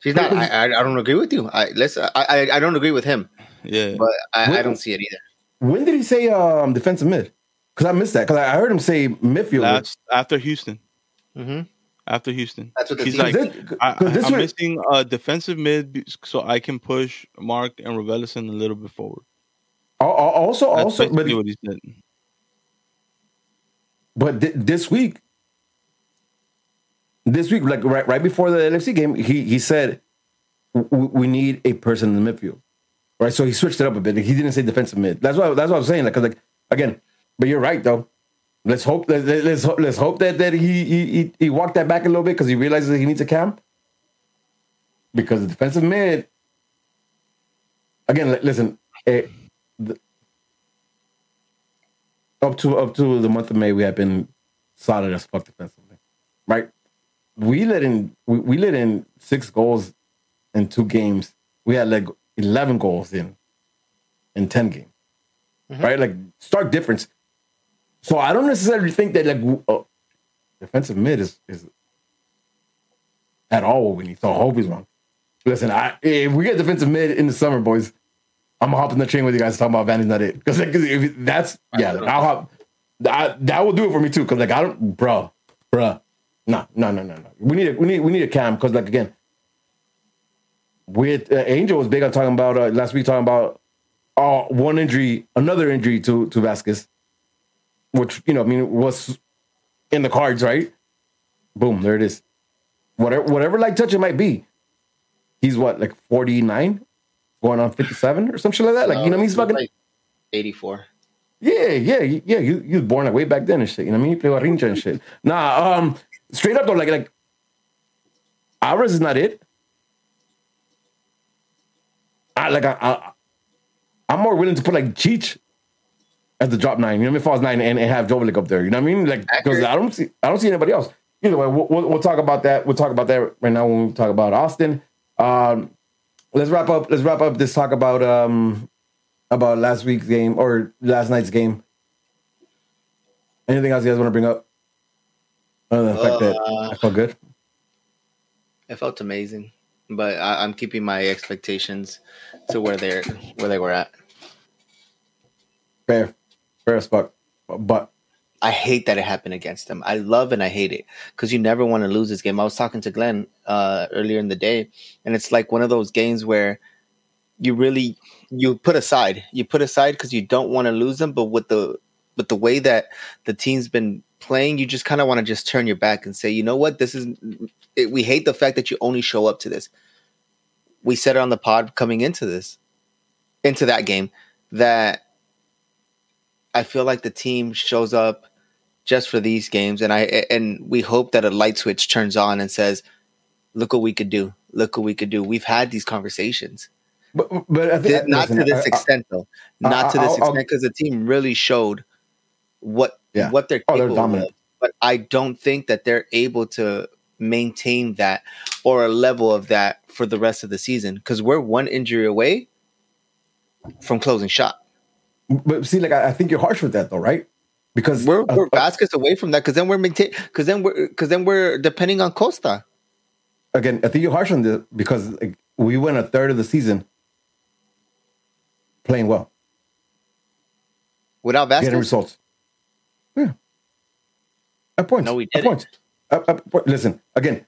She's not. I, I, I don't agree with you. I listen. I, I I don't agree with him, yeah. but I, I don't see it either. when did he say um defensive mid? Because I missed that. Because I heard him say midfield. Last after Houston, hmm after Houston, That's what the he's team like, This- I, 'cause this am missing a defensive mid so I can push Mark and Raveloson a little bit forward. Al- al- also That's also, but basically what he said. But thi- this week, this week, like right right before the LFC game, he he said we need a person in the midfield, right? So he switched it up a bit. He didn't say defensive mid. That's why that's what I'm saying. Like, like again, but you're right though. Let's hope that let- let's let's hope that that he he he, walked that back a little bit because he realizes that he needs a camp. Because the defensive mid, again, li- listen, eh, the, up to up to the month of May, we have been solid as fuck defensively, right? We let in we, we let in six goals in two games. We had like eleven goals in in ten games, right? Like stark difference. So I don't necessarily think that like uh, defensive mid is is at all what we need. So I hope he's wrong. Listen, I, if we get defensive mid in the summer, boys, I'm gonna hop in the train with you guys talking about Vanney's not it because like, 'cause if that's yeah, like, I'll hop. That that will do it for me too. Because like I don't, bro, bro, no, no, no, no, no. We need a, we need we need a cam because like again, with uh, Angel was big on talking about uh, last week talking about uh, one injury, another injury to to Vasquez, which you know I mean was in the cards, right? Boom, there it is. Whatever whatever light touch it might be, he's what like 49 going on 57 or some shit like that. Like, you know what I mean? He's fucking, like 84. yeah, yeah, yeah. You, you was born like way back then and shit. You know what I mean? You play Garrincha and shit. Nah, um, straight up though, like, like, ours is not it. I like, I, I, I'm more willing to put like Cheech as the drop nine. You know what I mean? If I was nine and, and have Joveljic up there, you know what I mean? Like, because I don't see, I don't see anybody else. Either way, we'll, we'll, we'll talk about that. We'll talk about that right now when we talk about Austin. Um, let's wrap up. Let's wrap up this talk about um about last week's game or last night's game. Anything else you guys want to bring up? Other than the fact that I felt good. It felt amazing, but I, I'm keeping my expectations to where they're where they were at. Fair, fair as fuck. But I hate that it happened against them. I love and I hate it because you never want to lose this game. I was talking to Glenn uh, earlier in the day, and it's like one of those games where you really you put aside you put aside because you don't want to lose them, but with the with the way that the team's been playing, you just kind of want to just turn your back and say, you know what, this is. It, we hate the fact that you only show up to this. We said it on the pod coming into this, into that game, that I feel like the team shows up just for these games, and I and we hope that a light switch turns on and says, "Look what we could do! Look what we could do!" We've had these conversations, but but I think not listen, to this I- I- extent though, not to this extent because the team really showed what Yeah. what they're Oh, they're capable dominant. of. But I don't think that they're able to maintain that or a level of that for the rest of the season because we're one injury away from closing shop. but see, like I, I think you're harsh with that though, right? Because We're, uh, we're uh, baskets away from that because then we're maintain because then we're because then we're depending on Costa. again, I think you're harsh on this because like, we went a third of the season playing well, Without Vasquez? getting results. Yeah, at points. No, we didn't. points. At- at po- listen again.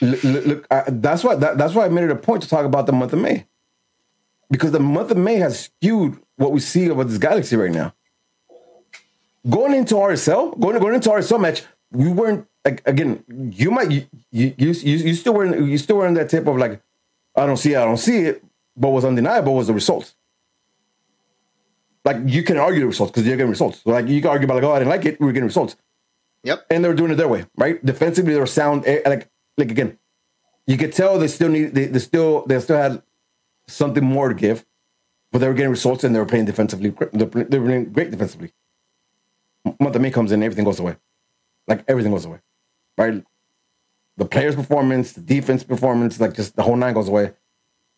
Look, look uh, that's why that, that's why I made it a point to talk about the month of May, because the month of May has skewed what we see about this galaxy right now. Going into RSL, going going into RSL match, we weren't like again. You might you you you, you still weren't you still were in that tip of like, I don't see it, I don't see it. But what's undeniable was the results. Like you can argue the results because you're getting results. So, like you can argue about like, oh, I didn't like it. We were getting results Yep. and they were doing it their way, right? Defensively, they were sound. eh, Like, like again, you could tell they still need. They, they still they still had something more to give, but they were getting results and they were playing defensively. They were playing great defensively. Month of May comes in, everything goes away. Like everything goes away, right? The players' performance, the defense performance, like just the whole nine goes away.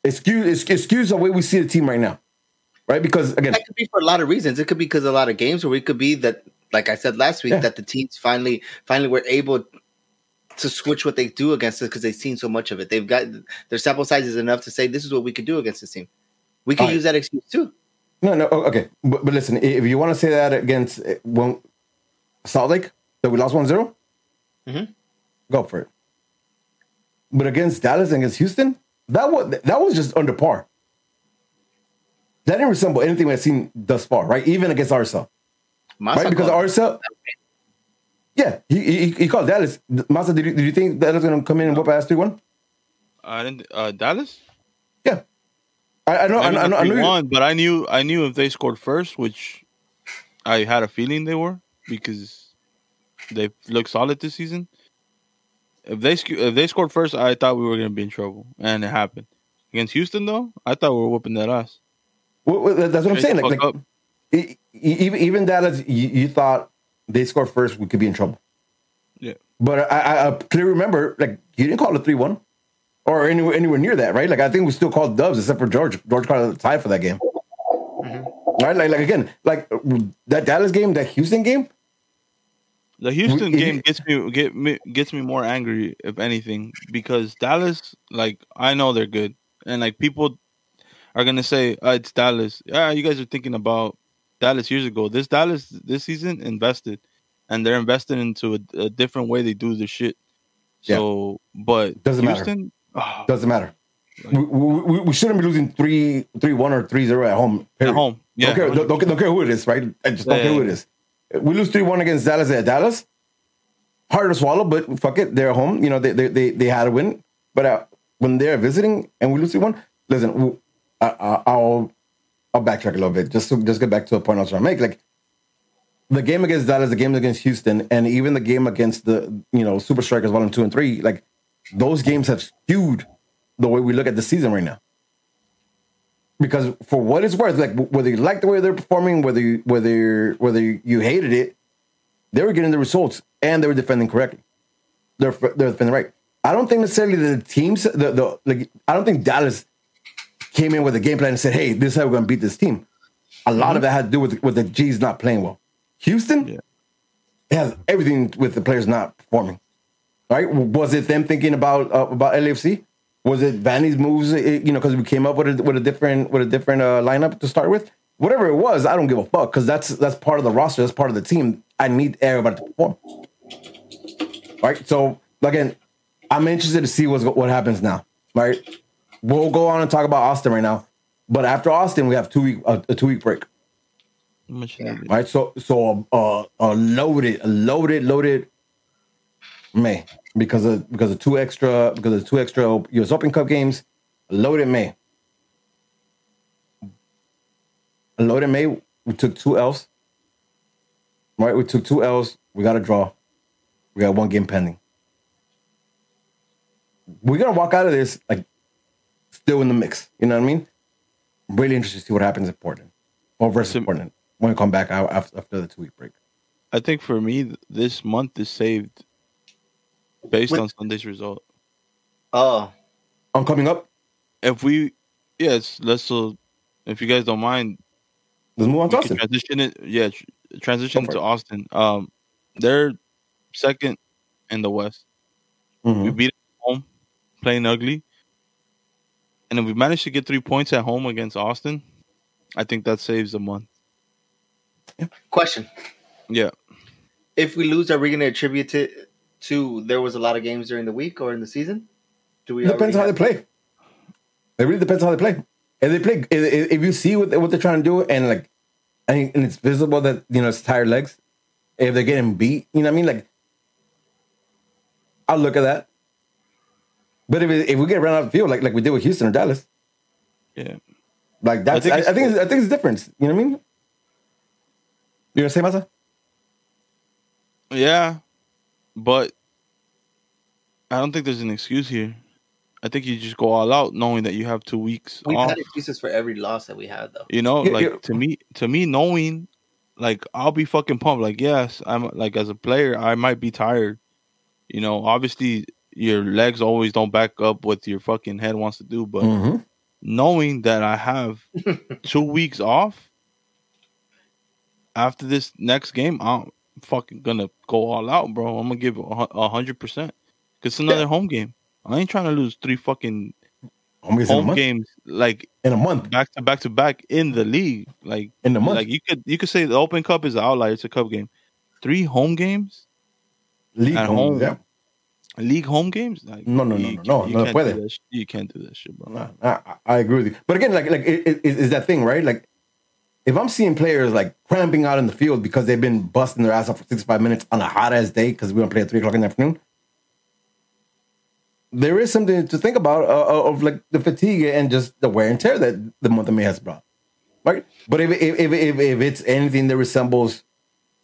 Excuse, skews, it skews- it skews the way we see the team right now, right? Because again, That could be for a lot of reasons. It could be because a lot of games, or it could be that, like I said last week, Yeah. that the teams finally finally were able to switch what they do against us because they've seen so much of it. They've got their sample size is enough to say this is what we could do against this team. We can All right. use that excuse too. No, no, okay. But, but listen, if you want to say that against uh, when Salt Lake, that we lost 1 0, Mhm. go for it. But against Dallas and against Houston, that was that was just under par. That didn't resemble anything we've seen thus far, right? Even against RSL, Massa right? Because RSL, yeah, he, he, he called Dallas. Massa, did you, did you think Dallas was going to come in and whoop ass 3 1? I didn't. Uh, Dallas. Yeah. I, I know, I, I know, I know 3-1, but I knew I knew if they scored first, which I had a feeling they were because they look solid this season. If they if they scored first, I thought we were gonna be in trouble, and it happened against Houston. Though I thought we were whooping that ass. Well, that's what I'm saying. Like, like e- even even Dallas, you, you thought they scored first, we could be in trouble. Yeah. But I, I, I clearly remember, like you didn't call it three one, or anywhere anywhere near that, right? Like I think we still called dubs, except for George. George called a tie for that game. Right? Like like again, like that Dallas game, that Houston game. The Houston We- game gets me get me gets me more angry if anything because Dallas like I know they're good and like people are gonna say uh, it's Dallas. Yeah, you guys are thinking about Dallas years ago. This Dallas this season invested, and they're investing into a, a different way they do the shit. So, but Doesn't matter. Houston, ah, Doesn't matter. We, we, we- we shouldn't be losing three three one or three zero at home. at home, yeah, Don't, care, don't, don't, don't care who it is, right? I just don't Yeah, care who it is. We lose three one against Dallas at Dallas. Hard to swallow, but fuck it, they're at home. You know they they they, they had a win, but uh, when they're visiting and we lose three one, listen, we, I, I, I'll I'll backtrack a little bit just to just get back to the point I was trying to make. Like the game against Dallas, the game against Houston, and even the game against the you know Super Strikers one and Two and Three, like those games have skewed the way we look at the season right now because for what it's worth, like whether you like the way they're performing, whether you, whether you, whether you hated it, they were getting the results and they were defending correctly. They're they're defending right. I don't think necessarily the teams the the like I don't think Dallas came in with a game plan and said, "Hey, this is how we're going to beat this team." A lot of mm-hmm. that had to do with with the G's not playing well. Houston Yeah. it has everything with the players not performing. Right? Was it them thinking about uh, about LFC? Was it Vanney's moves? eh, You know, because we came up with a with a different with a different uh, lineup to start with. Whatever it was, I don't give a fuck because that's that's part of the roster. That's part of the team. I need everybody to perform. Right. So again, I'm interested to see what's what happens now. Right. We'll go on and talk about Austin right now, but after Austin, we have two week a, a two week break. much Yeah. Right. So so uh, a loaded, a loaded, loaded May because of because of two extra because of two extra US Open Cup games. Loaded May. Loaded May. We took two L's. Right. We took two L's. We got a draw. We got one game pending. We're gonna walk out of this like still in the mix. You know what I mean? Really interested to see what happens in Portland or versus Sim- Portland when we come back out after, after the two week break. I think for me, this month is saved based Wait. on Sunday's result. Oh, I'm coming up. If we, yes, let's. Uh, if you guys don't mind, Let's move on to Austin. transition it. Yeah, tr- transition to it. Austin. Um, they're second in the West. We Mhm. beat them home, playing ugly. And if we manage to get three points at home against Austin, I think that saves a month. question. Yeah. If we lose, are we going to attribute it to there was a lot of games during the week or in the season? Do we? It depends how they play. It really depends how they play. If they play, if, if you see what, what they're trying to do, and like, and, and it's visible that you know it's tired legs. If they're getting beat, you know what I mean. Like, I'll look at that. But if it, if we get run out of the field like like we did with Houston or Dallas, Yeah. like that's think I, I think it's, I think it's different. You know what I mean? You gonna say Masa? Yeah. But I don't think there's an excuse here. I think you just go all out knowing that you have two weeks We've off. had excuses for every loss that we had, though. You know, like to me, to me, knowing, like I'll be fucking pumped. Like yes, I'm like as a player, I might be tired. You know, obviously your legs always don't back up what your fucking head wants to do, but Mhm. knowing that I have <laughs> two weeks off after this next game, I'm fucking gonna go all out, bro. I'm gonna give a hundred percent. Cause it's another home game. I ain't trying to lose three fucking home games like In a month. back to back to back in the league. Like In the month. like you could you could say the Open Cup is an outlier. It's a cup game. Three home games, League at home. home. Yeah. league home games. Like No, no, no, you, no, no, you no can't puede. do that sh- you can't do that shit, bro. Nah, I, I agree with you. But again, like like it, it, it's that thing, right? Like if I'm seeing players like cramping out in the field because they've been busting their ass off for 65 minutes on a hot ass day because we're gonna play at three o'clock in the afternoon, there is something to think about uh, of like the fatigue and just the wear and tear that the month of May has brought, right? But if if if if, if it's anything that resembles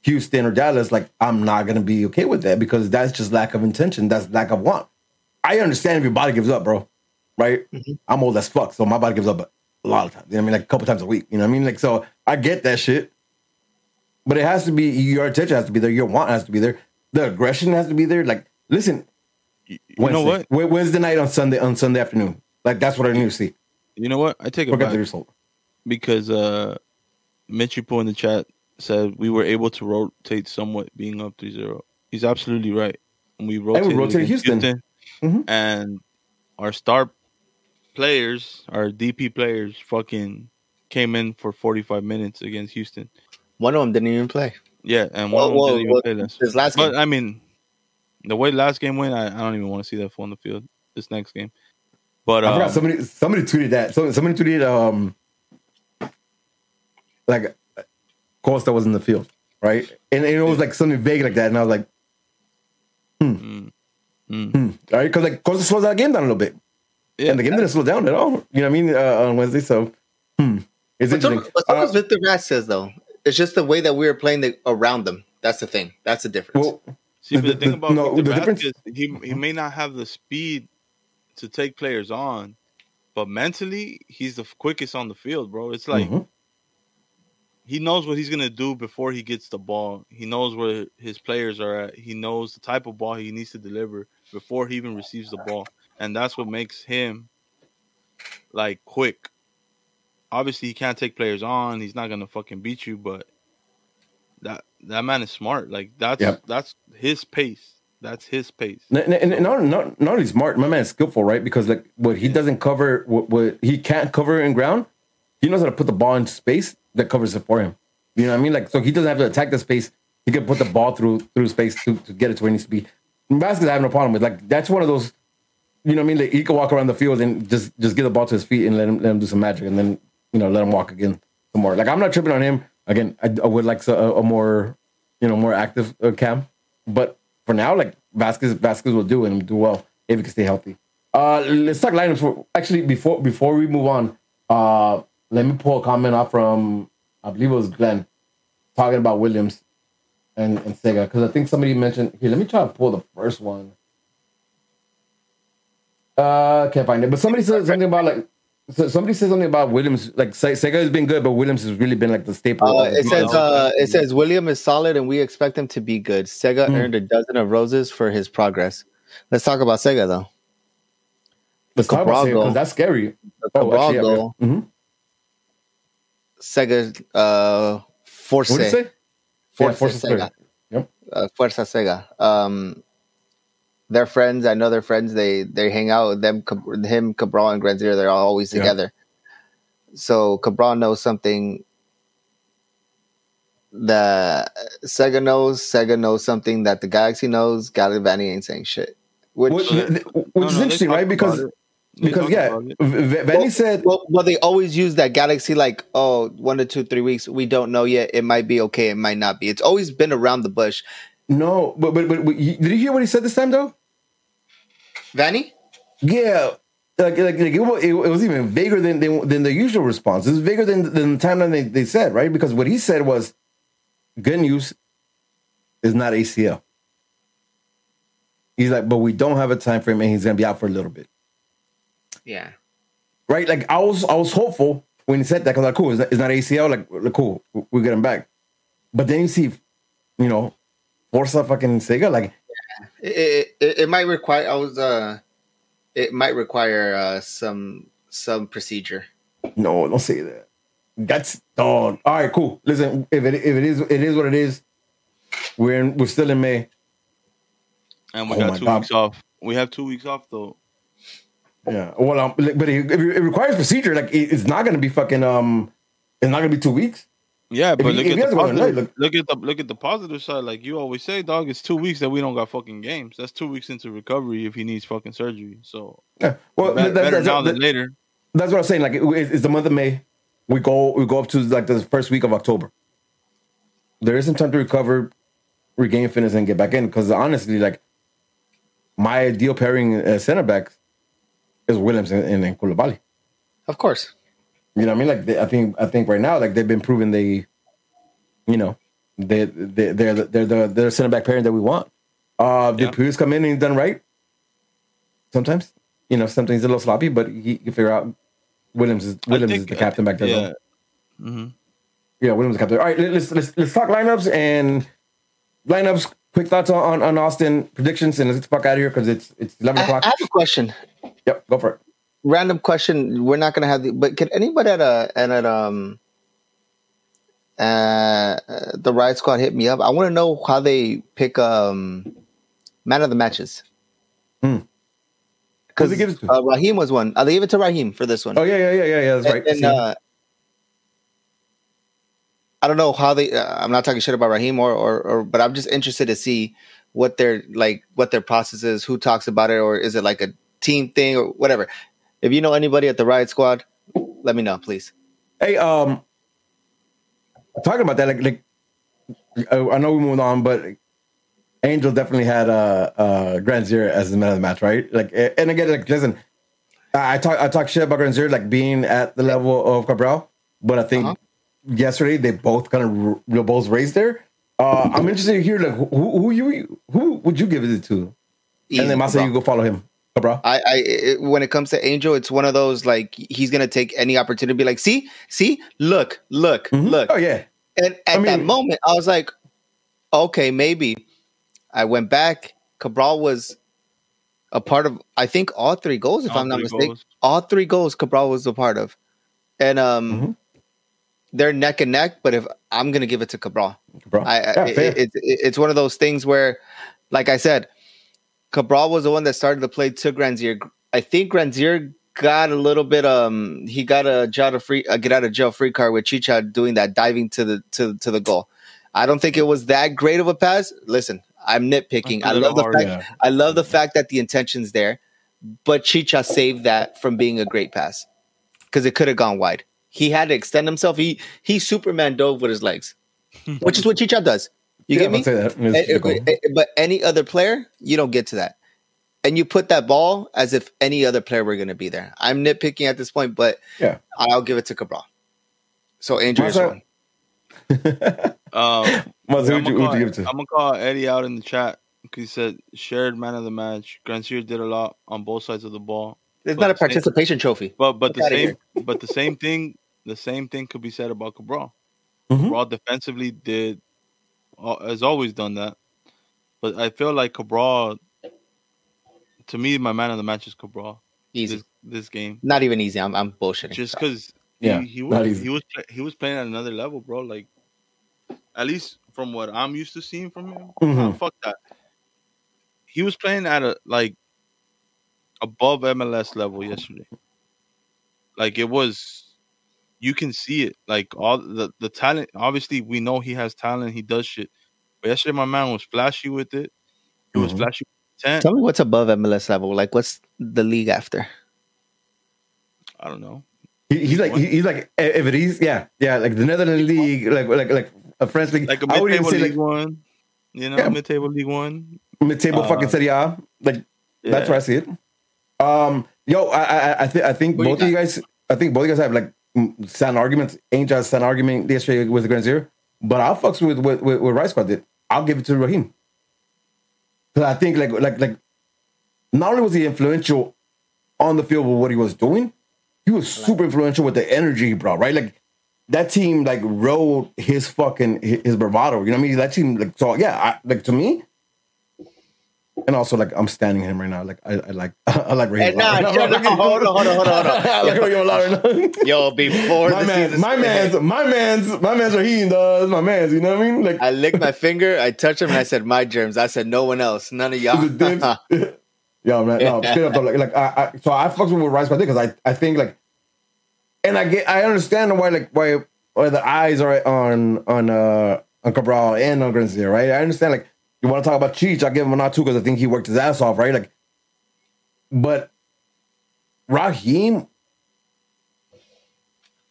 Houston or Dallas, like I'm not gonna be okay with that because that's just lack of intention. That's lack of want. I understand if your body gives up, bro. Right? I'm old as fuck, so my body gives up a lot of times. You know what I mean? Like a couple times a week. You know what I mean? Like so I get that shit. But it has to be your attention has to be there, your want has to be there, the aggression has to be there. Like, listen, You know what? Wednesday, Wednesday night on Sunday on Sunday afternoon. Like that's what I need to see. You know what? I take it Forget back the result. because uh Mitchie Poo in the chat said we were able to rotate somewhat being up 3-0. He's absolutely right. And we rotated, rotated against Houston. Mhm. and our star players, our DP players, fucking came in for 45 minutes against Houston. One of them didn't even play. Yeah, and one Well, of them well, didn't even well, play. This last But game. I mean, the way last game went, I, I don't even want to see that fool on the field this next game. But I um, forgot somebody somebody tweeted that. Somebody, somebody tweeted um like Costa was in the field, right? And, and it was like something vague like that, and I was like, mm, mm. hmm. all right, because like Costa slows that game down a little bit, Yeah. and the game didn't slow down at all. You know what I mean? Uh, on Wednesday, so hmm. It's But so, interesting. but so Uh, does Victor Vasquez, though. It's just the way that we were playing the, around them. That's the thing. That's the difference. well, See, but The- the, thing about no, Victor the difference- is he he may not have the speed to take players on, but mentally, he's the quickest on the field, bro. It's like mhm. he knows what he's gonna do before he gets the ball. He knows where his players are at. He knows the type of ball he needs to deliver before he even receives the ball, and that's what makes him like quick. Obviously, he can't take players on. He's not gonna fucking beat you, but that that man is smart. Like that's Yep. that's his pace. That's his pace. And, and, and not, not, not only smart, my man is skillful, right? Because like what he doesn't cover, what, what he can't cover in ground, he knows how to put the ball in space that covers it for him. You know what I mean? Like so, he doesn't have to attack the space. He can put the ball through through space to, to get it to where it needs to be. And Vasquez, I have no problem with. Like that's one of those. You know what I mean? Like he can walk around the field and just just get the ball to his feet and let him let him do some magic, and then you know let him walk again some more. Like I'm not tripping on him. Again, I, I would like a, a more you know more active uh, cam, but for now, like Vasquez, Vasquez will do and do well if he can stay healthy. Uh, let's talk lineups. For, actually, before before we move on, uh, let me pull a comment off from I believe it was Glenn talking about Williams and, and Sega because I think somebody mentioned here. Let me try to pull the first one. Uh, can't find it, but somebody said something about like. So somebody said something about Williams. Like Sega has been good, but Williams has really been like the staple. Uh, it says uh, it says William is solid and we expect him to be good. Sega Hmm. earned a dozen of roses for his progress. Let's talk about Sega though. Let's talk about Cabral Sega goal. because that's scary. The Oh, actually, yeah, yeah. Mhm. Sega uh, Force, What did you say? Force, Force Sega, Sega. Yep. uh, Fuerza Sega. Um, they're friends. I know they're friends. They they hang out with them. Him, Cabral, and Grandsir. They're always Yeah. together. So Cabral knows something The Sega knows. Sega knows something that the Galaxy knows. Gallivanti ain't saying shit. Which Which, which no, is they interesting, right? Because about it. They because yeah, about. V- Vanney Well, said well, well, they always use that Galaxy like, oh, one to two, three weeks. We don't know yet. It might be okay. It might not be. It's always been around the bush. No, but but but, but he- did you hear what he said this time though? Vanney? Yeah, like like, like it, was, it, was even vaguer than, than than the usual response. It was vaguer than than the timeline they, they said, right? Because what he said was, "Good news is not ACL." He's like, but we don't have a time frame, and he's gonna be out for a little bit, Yeah. right? Like I was I was hopeful when he said that because like, cool, it's not, it's not ACL, like, like cool, we get him back. But then you see, you know, Forza fucking Sega, like It, it, it might require. I was. Uh, it might require uh, some some procedure. No, don't say that. That's dog. All right, cool. Listen, if it if it is it is what it is, we're in, we're still in May. and we Oh got two God. weeks off. We have two weeks off though. Yeah. Well, um, but it, it requires procedure. Like it- it's not gonna be fucking um, it's not gonna be two weeks. Yeah, but he- look if at the positive. tonight, look, at the look at the positive side. Like you always say, dog. It's two weeks that we don't got fucking games. That's two weeks into recovery if he needs fucking surgery. So Yeah. Well, be- that- better that's, now that- than later. that's what I'm saying. Like it, it's the month of May. We go we go up to like the first week of October. There isn't time to recover, regain fitness, and get back in. Because honestly, like my ideal pairing uh, center back is Williams and, and, and Coulibaly. Of course. You know what I mean? Like they, I think I think right now, like they've been proving they, you know, they they they're the, they're the they're the center back pairing that we want. Uh, did Yeah. Pius come in and he's done right? Sometimes, you know, sometimes he's a little sloppy, but he can figure out. Williams is I Williams is the captain back there. Yeah. though. hmm Yeah, Williams is the captain. All right, let's let's let's talk lineups and lineups. Quick thoughts on, on, on Austin predictions, and let's get the fuck out of here because it's it's eleven I, o'clock. I have a question. yep, go for it. Random question. We're not gonna have the. But can anybody at a at a um uh the Riot Squad hit me up? I want to know how they pick um man of the matches. Hmm. Because he give it to? uh, Raheem was one. Uh, they gave it to Raheem for this one. Oh yeah, yeah, yeah, yeah, yeah. That's right. And, and, uh, I don't know how they. Uh, I'm not talking shit about Raheem or, or or, but I'm just interested to see what their like what their process is, who talks about it, or is it like a team thing or whatever. If you know anybody at the Riot Squad, let me know, please. Hey, um, talking about that, like, like I I know we moved on, but Angel definitely had uh, uh, Grandsir as the man of the match, right? Like, and again, like, listen, I talk I talk shit about Grandsir like being at the level of Cabral, but I think Uh-huh. yesterday they both kind of both raised there. Uh, I'm interested to hear like who, who you who would you give it to, Easy, and then Masa you go follow him, Cabral. I, I it, when it comes to Angel, it's one of those like he's gonna take any opportunity to be like, see, see, look, look, Mhm. look. Oh yeah, And at I that moment, I was like, okay, maybe. I went back. Cabral was a part of, I think, all three goals, if I'm not mistaken. goals. All three goals Cabral was a part of. And um, Mhm. they're neck and neck, but if I'm going to give it to Cabral. Cabral. I, I yeah, it, it, it- it's one of those things where, like I said, Cabral was the one that started the play to Grandsir. I think Grandsir got a little bit um he got a out of free a get out of jail free card with Chicha doing that diving to the to to the goal. I don't think it was that great of a pass. Listen, I'm nitpicking. I love the hard, fact yeah. I love the fact that the intention's there, but Chicha saved that from being a great pass because it could have gone wide. He had to extend himself. He he Superman dove with his legs, which is what Chicha does. You Yeah, get me? I'll say that. It's cool. But any other player, you don't get to that. And you put that ball as if any other player were going to be there. I'm nitpicking at this point, but Yeah. I'll give it to Cabral. So Andrew is one. <laughs> Um, <laughs> Masa, I'm who'd you, gonna give call, to? I'm gonna call Eddie out in the chat because he said shared man of the match. Grandsir did a lot on both sides of the ball, It's not a the same- participation trophy. but but Get the same but the same thing the same thing could be said about Cabral. Mhm. Cabral defensively did has always done that, but I feel like Cabral. To me, my man of the match is Cabral. Easy. This, this game, Not even easy. I'm, I'm bullshitting. just Sorry. because Yeah, he, he was he was he was playing at another level, bro. Like at least from what I'm used to seeing from him. <laughs> Mhm. Nah, fuck that. He was playing at a like above MLS level yesterday. Like it was, you can see it. Like all the the talent. Obviously, we know he has talent. He does shit. But yesterday, my man was flashy with it. He was Mhm. flashy. With the 10. Tell me what's above MLS level. Like, what's the league after? I don't know. He, he's like he- he's like eh, if it is yeah yeah like the Netherlands league like like like a French league Like a mid-table league like one. You know, Yeah. mid-table league one. mid table uh, fucking Serie A like that's Yeah. where I see it. Um, yo, I I I, th- I think Who you both of you guys I think both of you guys have like sound arguments. Angel has sound argument yesterday with the Grandsir, but I'll fucks with with with, with Riot Squad did. I'll give it to Raheem. Because I think like like like not only was he influential on the field with what he was doing, he was super influential with the energy he brought, right? Like that team like rode his fucking his, his bravado. You know what I mean? That team like so yeah, I, like to me. And also like I'm standing him right now. Like I, I like <laughs> I like Raheem. nah, no, no, <laughs> hold on, hold on, hold on, hold on. I like Raheem right. Yo, before my the man, my man's, my man's, my man's Raheem does. My man's, you know what I mean? Like I licked my finger, I touched him, and I said, "My germs." I said, "No one else, none of y'all." Is it dibs? <laughs> Yo, man, no, straight up though, like, like I, I, so I fucks with Rice by because I, I think like, and I get, I understand why, like, why, why the eyes are on, on, uh, on Cabral and on Grandsir, right? I understand, like, you want to talk about Cheech, I give him a nod too because I think he worked his ass off, right? Like, but Raheem,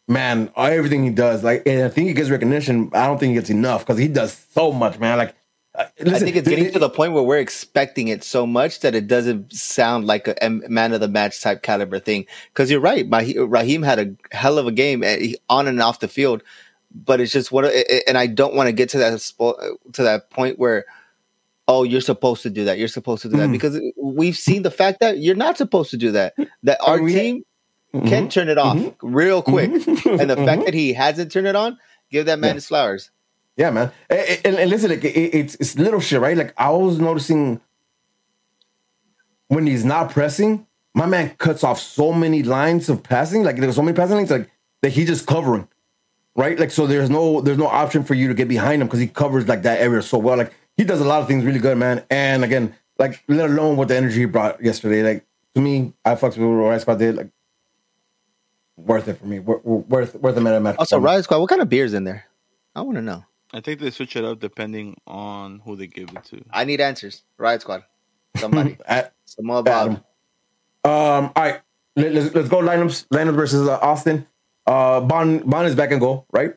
man, everything he does, like, and I think he gets recognition. I don't think he gets enough because he does so much, man. Like, uh, I think it's getting to the point where we're expecting it so much that it doesn't sound like a man of the match type caliber thing. Because you're right, Raheem had a hell of a game eh, on and off the field, but it's just what. eh, eh, And I don't want to get to that to that point where, oh, you're supposed to do that. You're supposed to do that Mm. because we've seen the fact that you're not supposed to do that. That our we- team Mhm. can turn it off Mhm. real quick, Mhm. and the Mhm. fact that he hasn't turned it on, give that man Yeah. his flowers. Yeah, man. And, and, and listen, like, it, it's it's little shit, right? Like I was noticing when he's not pressing, my man cuts off so many lines of passing. Like there's so many passing lanes, like that he just covering, right? Like so, there's no there's no option for you to get behind him because he covers like that area so well. Like he does a lot of things really good, man. And again, like let alone what the energy he brought yesterday, like to me, I fucks with what Riot Squad did. Like, worth it for me. Wor- wor- Worth worth a minute match. Also, Riot Squad, what kind of beers in there? I want to know. I think they switch it up depending on who they give it to. I need answers. Riot Squad. Somebody. <laughs> At, Some more Adam. Bob. Um, all right, Let, us let's go lineups. Lineups versus uh, Austin. Uh, Bond Bond is back in goal, right?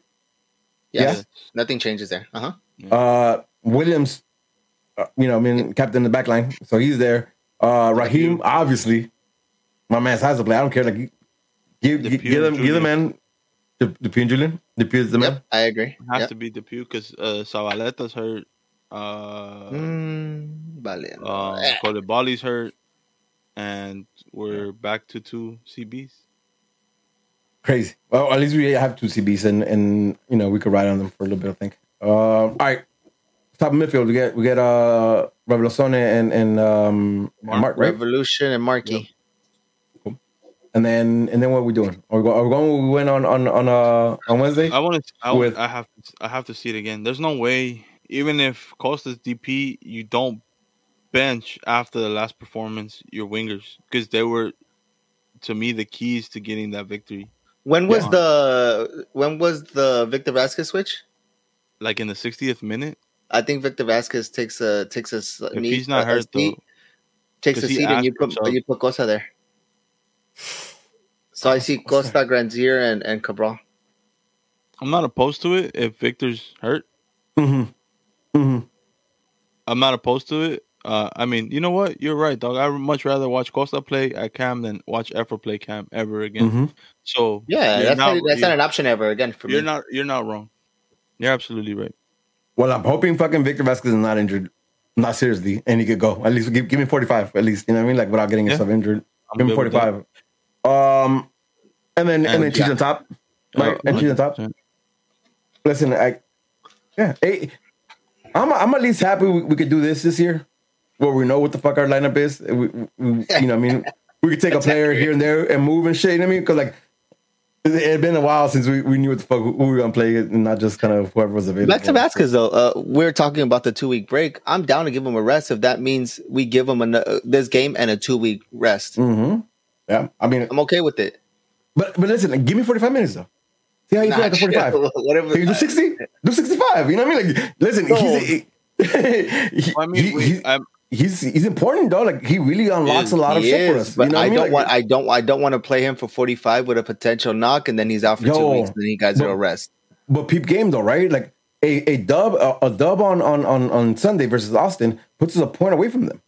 Yes. Yeah. Nothing changes there. Uh huh. Uh, Williams, uh, you know, I mean, captain the back line, so he's there. Uh, Raheem, obviously, my man has to play. I don't care. Like, give DePuy give, give them give the man the the DePuy and Julian. DePuy is the man. Yep, I agree. It has Yep. to be DePuy because uh, Zabaleta's hurt. Uh, Mm, vale. uh, Eh. Coulibaly's hurt, and we're back to two CBs. Crazy. Well, at least we have two CBs, and and you know we could ride on them for a little bit. I think. Uh, all right. Top midfield, we get we get uh Raveloson and and um Mark Mark, right? Raveloson and Marky. And then and then what are we doing? Are we, go, are we going? We went on on on uh on Wednesday. I want to. I, With- I have. I have to see it again. There's no way. Even if Costa's DP, you don't bench after the last performance your wingers because they were, to me, the keys to getting that victory. When was Yeah. the when was the Victor Vasquez switch? Like in the 60th minute, I think Victor Vasquez takes a takes a s- if knee- he's not a- a hurt seat, though, takes a seat and you put sub. you put Costa there. So I see Costa, Grandsir, and and Cabral. I'm not opposed to it. If Victor's hurt, Mm-hmm. Mm-hmm. I'm not opposed to it. Uh, I mean, you know what? You're right, dog. I would much rather watch Costa play at Cam than watch Efra play Cam ever again. Mm-hmm. So Yeah, that's not, not, that's not an option ever again for you're me. not you're not wrong. You're absolutely right. Well, I'm hoping fucking Victor Vasquez is not injured, not seriously, and he could go. At least give, give me 45, at least. You know what I mean? Like without getting Yeah. yourself injured. I'm give me good with that. 45. Um, and then and, And- then cheese yeah. on top, right? Uh, and cheese on top. 100%. Listen, I yeah, hey, I'm I'm at least happy we, we could do this this year, where we know what the fuck our lineup is. We, we, we- you know, what I mean, we could take a player here and there and move and shit. You know what I mean? Because like. It had been a while since we, we knew what the fuck who we were gonna play, and not just kind of whoever was available. Back to Vasquez though, uh, we're talking about the two week break. I'm down to give him a rest if that means we give him a, uh, this game and a two week rest. Mm-hmm. Yeah, I mean, I'm okay with it. but but listen, give me forty five minutes though. See how you feel Nah, after <laughs> forty five. Whatever. Can you do sixty? Do sixty five. You know what I mean? Like, listen, No. he's he, <laughs> he- I mean, he- we, he's, I'm, he's he's important though. Like he really unlocks is. a lot of shit for us. but you know I I mean? don't Like, want. I don't. I don't want to play him for 45 with a potential knock, and then he's out for two weeks, and then he guys are rest. but peep game though, right? Like a, a dub a, a dub on, on on on Sunday versus Austin puts us a point away from them.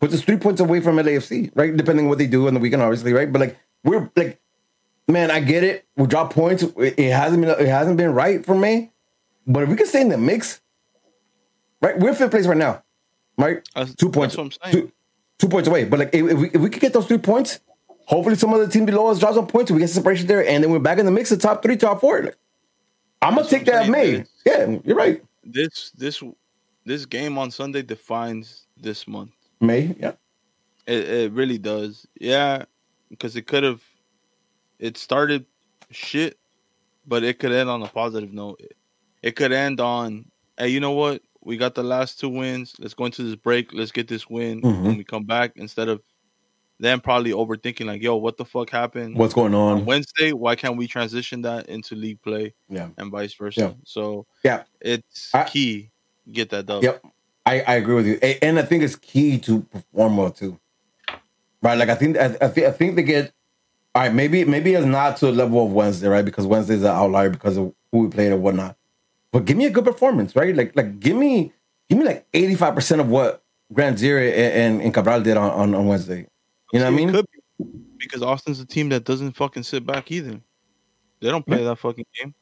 Puts us three points away from LAFC, right? Depending on what they do on the weekend, obviously, right? But like we're like, man, I get it. We drop points. It hasn't been it hasn't been right for me. But if we can stay in the mix, right? We're fifth place right now, right? That's- two points. that's what I'm saying. Two, two points away. But like if, we if we could get those three points, hopefully some other team below us draws some points. We get separation there, and then we're back in the mix of top three, top four. Like, I'm gonna take that May. Yeah, you're right. this this this game on Sunday defines this month. May. Yeah. It, it really does. Yeah, because it could have. It started shit, but it could end on a positive note. It could end on, hey, you know what? We got the last two wins. Let's go into this break. Let's get this win Mhm. when we come back. Instead of them probably overthinking, like, yo, what the fuck happened What's going on on? Wednesday? Why can't we transition that into league play Yeah. and vice versa? Yeah. So Yeah. it's I- key. Get that done. Yep. I, I agree with you, and I think it's key to perform well too. Right, like I think I, I think I think they get. All right, maybe maybe it's not to the level of Wednesday, right? Because Wednesday's an outlier because of who we played and whatnot. But give me a good performance, right? Like like give me give me like eighty five percent of what Grandsir and, and, Cabral did on, on, on Wednesday. You know what I mean? could be, because Austin's a team that doesn't fucking sit back either. They don't play that fucking game.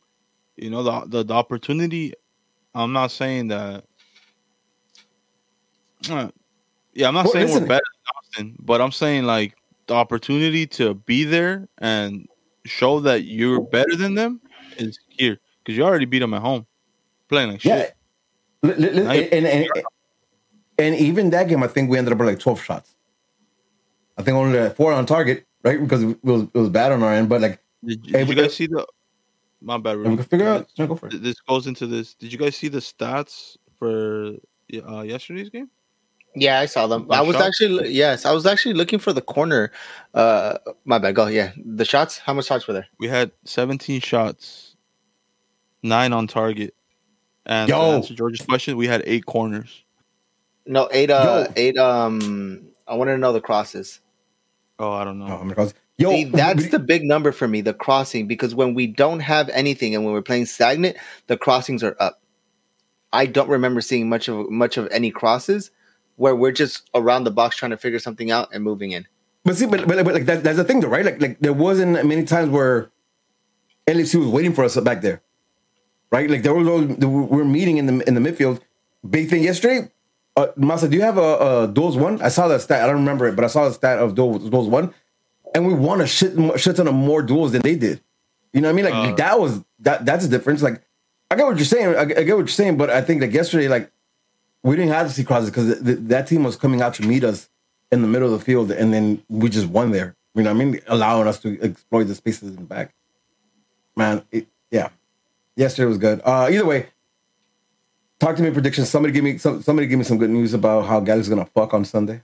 You know the, the the opportunity. I'm not saying that. Uh, yeah, I'm not Well, saying listen- we're better than Austin, but I'm saying like the opportunity to be there and show that you're better than them is here because you already beat them at home, playing like Yeah. shit. Li- li- li- Now you- and, and, and even that game, I think we ended up with like 12 shots. I think only like four on target, right? Because it was, it was bad on our end, but like, Did, did Hey, you we- guys see the? My bad. we can figure out. Go for it. This goes into this. Did you guys see the stats for uh, yesterday's game? Yeah, I saw them. Like I was shots? actually yes, I was actually looking for the corner. Uh, my bad. Go. Yeah, the shots. How much shots were there? We had 17 shots, nine on target. And Yo. to answer George's question, we had eight corners. No, eight. Uh, Yo. eight. Um, I wanted to know the crosses. Oh, I don't know. Oh, I'm gonna Yo, See, that's the big number for me, the crossing, because when we don't have anything and when we're playing stagnant, the crossings are up. I don't remember seeing much of much of any crosses where we're just around the box trying to figure something out and moving in. But see, but, but, but like that, that's the thing, though, right? Like, like there wasn't many times where LFC was waiting for us back there, right? Like there was we were meeting in the in the midfield. Big thing yesterday. Uh, Masa, do you have a, a duels one? I saw that stat. I don't remember it, but I saw the stat of duels, duels one, and we won a shit shit ton of more duels than they did. You know what I mean? Like Uh. that was that. That's a difference. Like I get what you're saying. I, I get what you're saying, but I think like yesterday, like we didn't have to see crosses because th- that team was coming out to meet us in the middle of the field, and then we just won there. You know what I mean? Allowing us to exploit the spaces in the back. Man, it, yeah. Yesterday was good. Uh, either way, talk to me predictions. Somebody give me some. Somebody give me some good news about how Galaxy's gonna fuck on Sunday.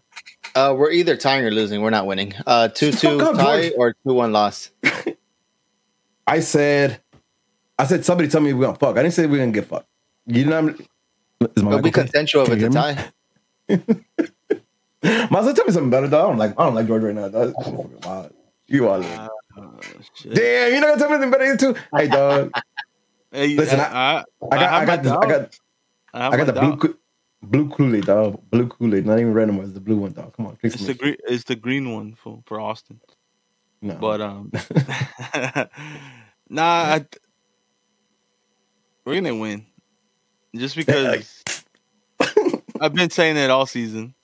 Uh, we're either tying or losing. We're not winning. Uh, two two up, tie George. or two one loss. <laughs> I said, I said somebody tell me we're gonna fuck. I didn't say we're gonna get fucked. You know, what I'm, is my It'll be mic okay? consensual if it's you a hear tie. <laughs> Might as well tell me something better. Though. I don't like. I don't like George right now. Dog. Wow. You are. Uh, shit. Damn, you're not gonna tell me anything better either, too. Hey, dog. <laughs> Hey, Listen, I, I- I, got. I, got. This, I got. I, got the blue. Blue Kool Aid, dog. Blue Kool Aid. Not even. It's the blue one, dog. Come on, It's the green. It's the green one for for Austin. No. But um, <laughs> <laughs> nah, I, we're gonna win. Just because <laughs> I've been saying it all season.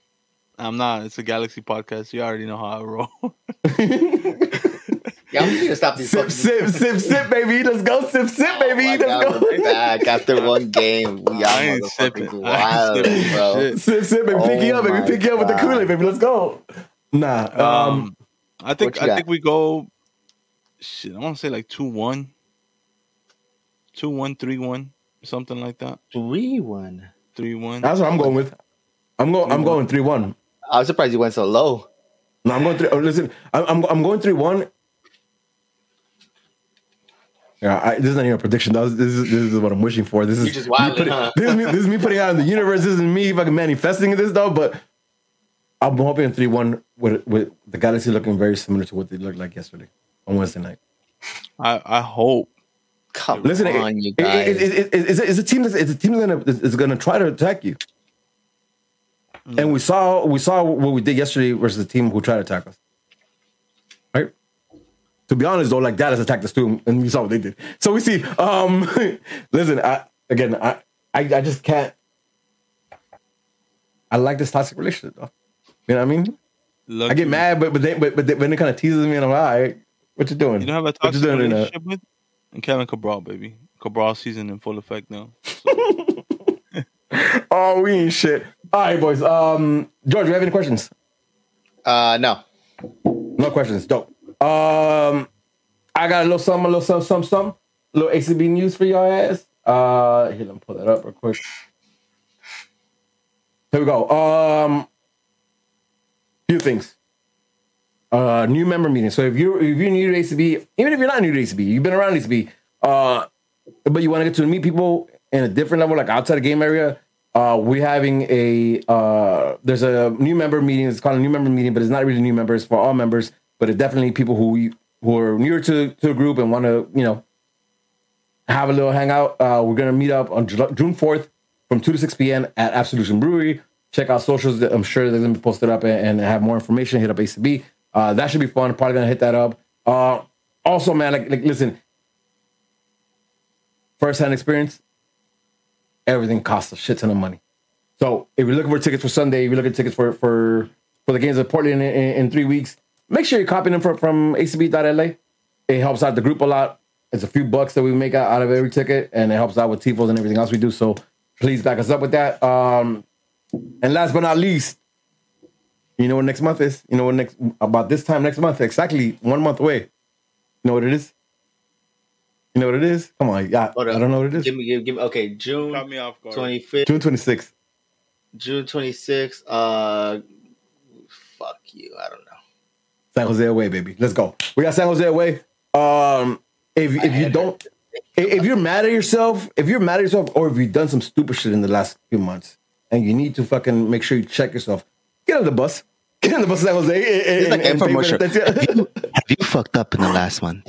I'm not. It's a Galaxy podcast. You already know how I roll. Yeah, I'm gonna stop these. sip, fucking- sip, sip, sip, baby. Let's go, sip, sip, Oh baby. my Let's God, go. we're back after one <laughs> game. Y'all I ain't sipping. motherfuckers I ain't wild, sipping bro. shit. Sip, sip, baby. Pick you Oh up, baby. my Pick you up with the God. Kool Aid, baby. Let's go. Nah. Um. Um, I think what you I got? think we go. Shit, I want to say like two one, two one, three one, something like that. Three one. Three one. that's what I'm going with. I'm going. I'm going three one. I was surprised you went so low. No, I'm going three. Oh, listen, I'm I'm, I'm going three one. Yeah, I, this is not even a prediction. Was, this is this is what I'm wishing for. This is You just me wilding, putting- huh? this is me. This is me putting out in the universe. This is me fucking manifesting this though. But I'm hoping three one with with the Galaxy looking very similar to what they looked like yesterday on Wednesday night. I I hope. Come Listen, it- on, you it- guys. it- it- it- it's, a, it's a team that's it's a team that's gonna is gonna try to attack you. Mm. And we saw we saw what we did yesterday versus the team who tried to attack us. Right. To be honest, though, like Dallas attacked us too, and we saw what they did. So we see. Um, <laughs> listen, I again, I, I I just can't. I like this toxic relationship, though. You know what I mean? Look, I get mad, but but they, but but they, when it kind of teases me, and I'm like, all right, what you doing? You don't have a What you toxic doing in relationship with and Kevin Cabral, baby. Cabral season in full effect now. <laughs> Oh, we ain't shit. All right, boys. Um, George, you have any questions? uh, no. No questions. Dope. Um, I got a little something, a little something, something, something. A little ACB news for y'all ass. Uh, here, let me pull that up real quick. Here we go. Um, few things. Uh, new member meeting. So if you're if you're new to ACB, even if you're not new to ACB, you've been around ACB, uh, but you want to get to meet people in a different level, like outside the game area. Uh, we're having a uh, there's a new member meeting. It's called a new member meeting, but it's not really new members for all members, but it's definitely people who who are newer to to a group and want to you know have a little hangout. Uh, we're gonna meet up on Ju- June fourth from two to six p.m. at Absolution Brewery. Check out socials. I'm sure they're gonna be posted up and, and have more information. Hit up ACB. Uh, that should be fun. Probably gonna hit that up. Uh, also, man, like, like listen, first hand experience. Everything costs a shit ton of money. So if you're looking for tickets for Sunday, if you're looking for tickets for for for the games of Portland in, in, in three weeks, make sure you're copying them from from ACB.LA. It helps out the group a lot. It's a few bucks that we make out, out of every ticket, and it helps out with tifos and everything else we do. So please back us up with that. Um, and last but not least, you know what next month is? You know what next about this time next month? Exactly one month away. You know what it is? You know what it is? Come on, yeah. Hold I don't know what it is. Give me, give, give me. Okay, June Caught me off guard. twenty fifth. June 26th. June 26th. Uh, fuck you. I don't know. San Jose away, baby. Let's go. We got San Jose away. Um, if if you don't, if you're mad at yourself, if you're mad at yourself, or if you've done some stupid shit in the last few months, and you need to fucking make sure you check yourself, get on the bus. <laughs> Get on the bus, San Jose. It's like and- and- infomercial. Have you, have you fucked up in the last month?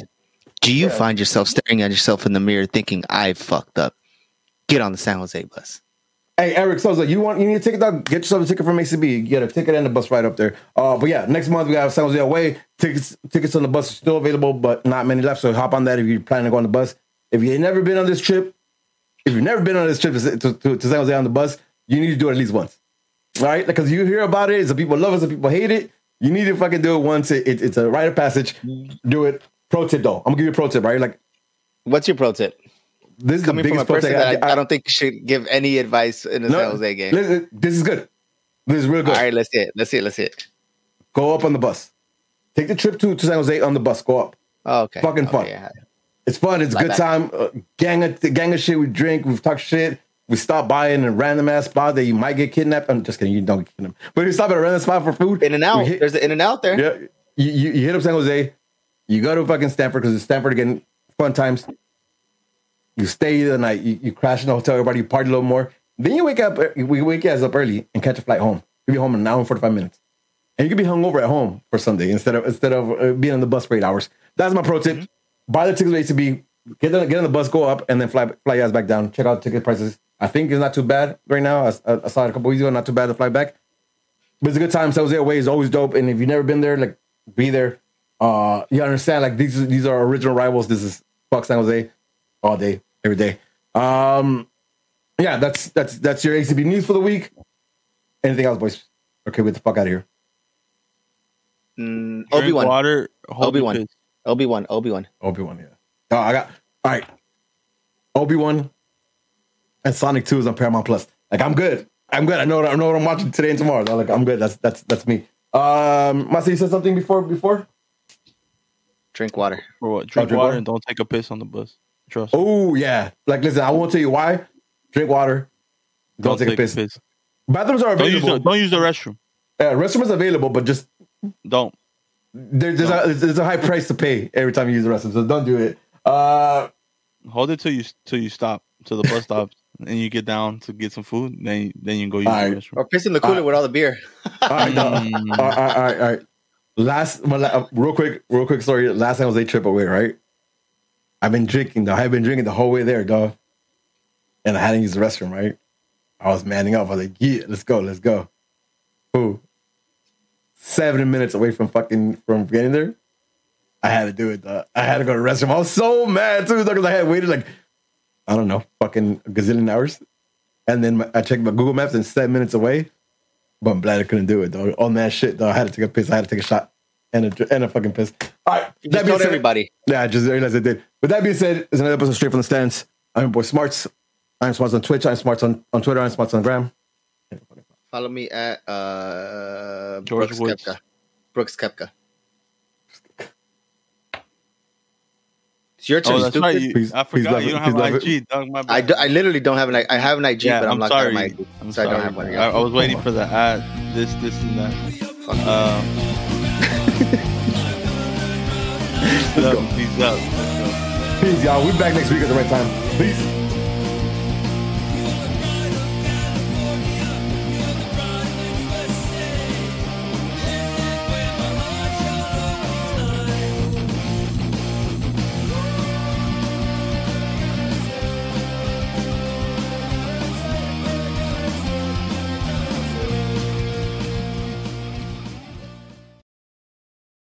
Do you find yourself staring at yourself in the mirror thinking, I fucked up? Get on the San Jose bus. Hey, Eric Souza, you want you need a ticket? Dog? Get yourself a ticket from ACB. Get a ticket and the bus right up there. Uh, but yeah, next month we got San Jose away. Tickets tickets on the bus are still available, but not many left. So hop on that if you're planning to go on the bus. If you've never been on this trip, if you've never been on this trip to, to, to, to San Jose on the bus, you need to do it at least once. Right? Because you hear about it, some people love it, some people hate it. You need to fucking do it once. It, it- it's a rite of passage. Do it. Pro tip though. I'm gonna give you a pro tip, right? Like What's your pro tip? This is Coming the from a person that I, I don't think should give any advice in the No, San Jose game. listen, This is good. This is real good. All right, let's see it. Let's see it. Let's see it. Go up on the bus. Take the trip to, to San Jose on the bus. Go up. Oh, okay. Fucking fun. Yeah. It's fun. It's a good that. time. Uh, gang of gang of shit. We drink. We talk shit. We stop by in a random ass spot that you might get kidnapped. I'm just kidding. You don't get kidnapped. But if you stop at a random spot for food, In and out. hit- There's an in and out there. yeah, you, you, you hit up San Jose. You go to fucking Stanford because it's Stanford again. Fun times. You stay the night. You, you crash in the hotel. Everybody you party a little more. Then you wake up. We wake your ass up early and catch a flight home. You'll be home in an hour and forty five minutes. And you can be hungover at home for Sunday instead of instead of uh, being on the bus for eight hours. That's my pro tip. Buy the tickets to be get on, get on the bus, go up, and then fly fly ass back down. Check out ticket prices. I think it's not too bad right now. I, I saw it a couple weeks ago. Not too bad to fly back. But it's a good time. San Jose away is always dope. And if you've never been there, like be there. Uh, you understand? Like these these are original rivals. This is fuck San Jose all day, every day. Um, yeah, that's that's that's your ACB news for the week. Anything else, boys? Okay, get the fuck out of here. Mm, Drink Obi Wan. water. hold Obi your Wan. piss. Obi Wan. Obi Wan. Obi Wan, yeah. Oh, I got all right. Obi Wan and Sonic Two is on Paramount Plus. Like I'm good. I'm good. I know. I know what I'm watching today and tomorrow. Like I'm good. That's that's that's me. Um, Masi, you said something before before. Drink water. For what? Drink, drink water, water? and don't take a piss on the bus. Trust. Oh yeah. Like listen, I won't tell you why. Drink water. Don't, take, a piss. Bathrooms are Don't use, available. the, don't use the restroom. Yeah, restroom is available, but just Don't. there, there's a there's a high price to pay every time you use the restroom. So don't do it. Uh, Hold it till you till you stop till the bus stops. <laughs> and you get down to get some food. Then then you can go use Alright. the restroom. Or piss in the cooler Uh, with all the beer. all right, no. Mm. all right, all right, all right. Last, my, la- real quick, real quick story. Last time I was a trip away, right? I've been drinking. though. I've been drinking the whole way there, dog. And I hadn't used the restroom, right? I was manning up. I was like, "Yeah, let's go, let's go." Ooh, seven minutes away from fucking from getting there. I had to do it. Dog. I had to go to the restroom. I was so mad too, because I had waited like I don't know, fucking gazillion hours. And then I checked my Google Maps and seven minutes away. But I'm glad I couldn't do it, though. On that shit, though, I had to take a piss. I had to take a shot and a, and a fucking piss. All right. You that just told said- everybody. Yeah, I just realized I did. With that being said, it's another episode straight from the stands. I'm your boy Smarts. I'm Smarts on Twitch. I'm Smarts on, on Twitter. I'm Smarts on Gram. Follow me at uh, George Brooks Woods. Koepka. Brooks Koepka. It's your turn, Oh, that's stupid. right. You, Please- I forgot love you don't have Please IG, dog. My I, do, I literally don't have an I I have an IG, yeah, but I'm, I'm locked sorry. out of my IG. I'm so I sorry. don't have one. I, I was waiting for the ad. This, this, and that. Fuck you. Um, peace out. Peace y'all. We'll be back next week at the right time. Peace.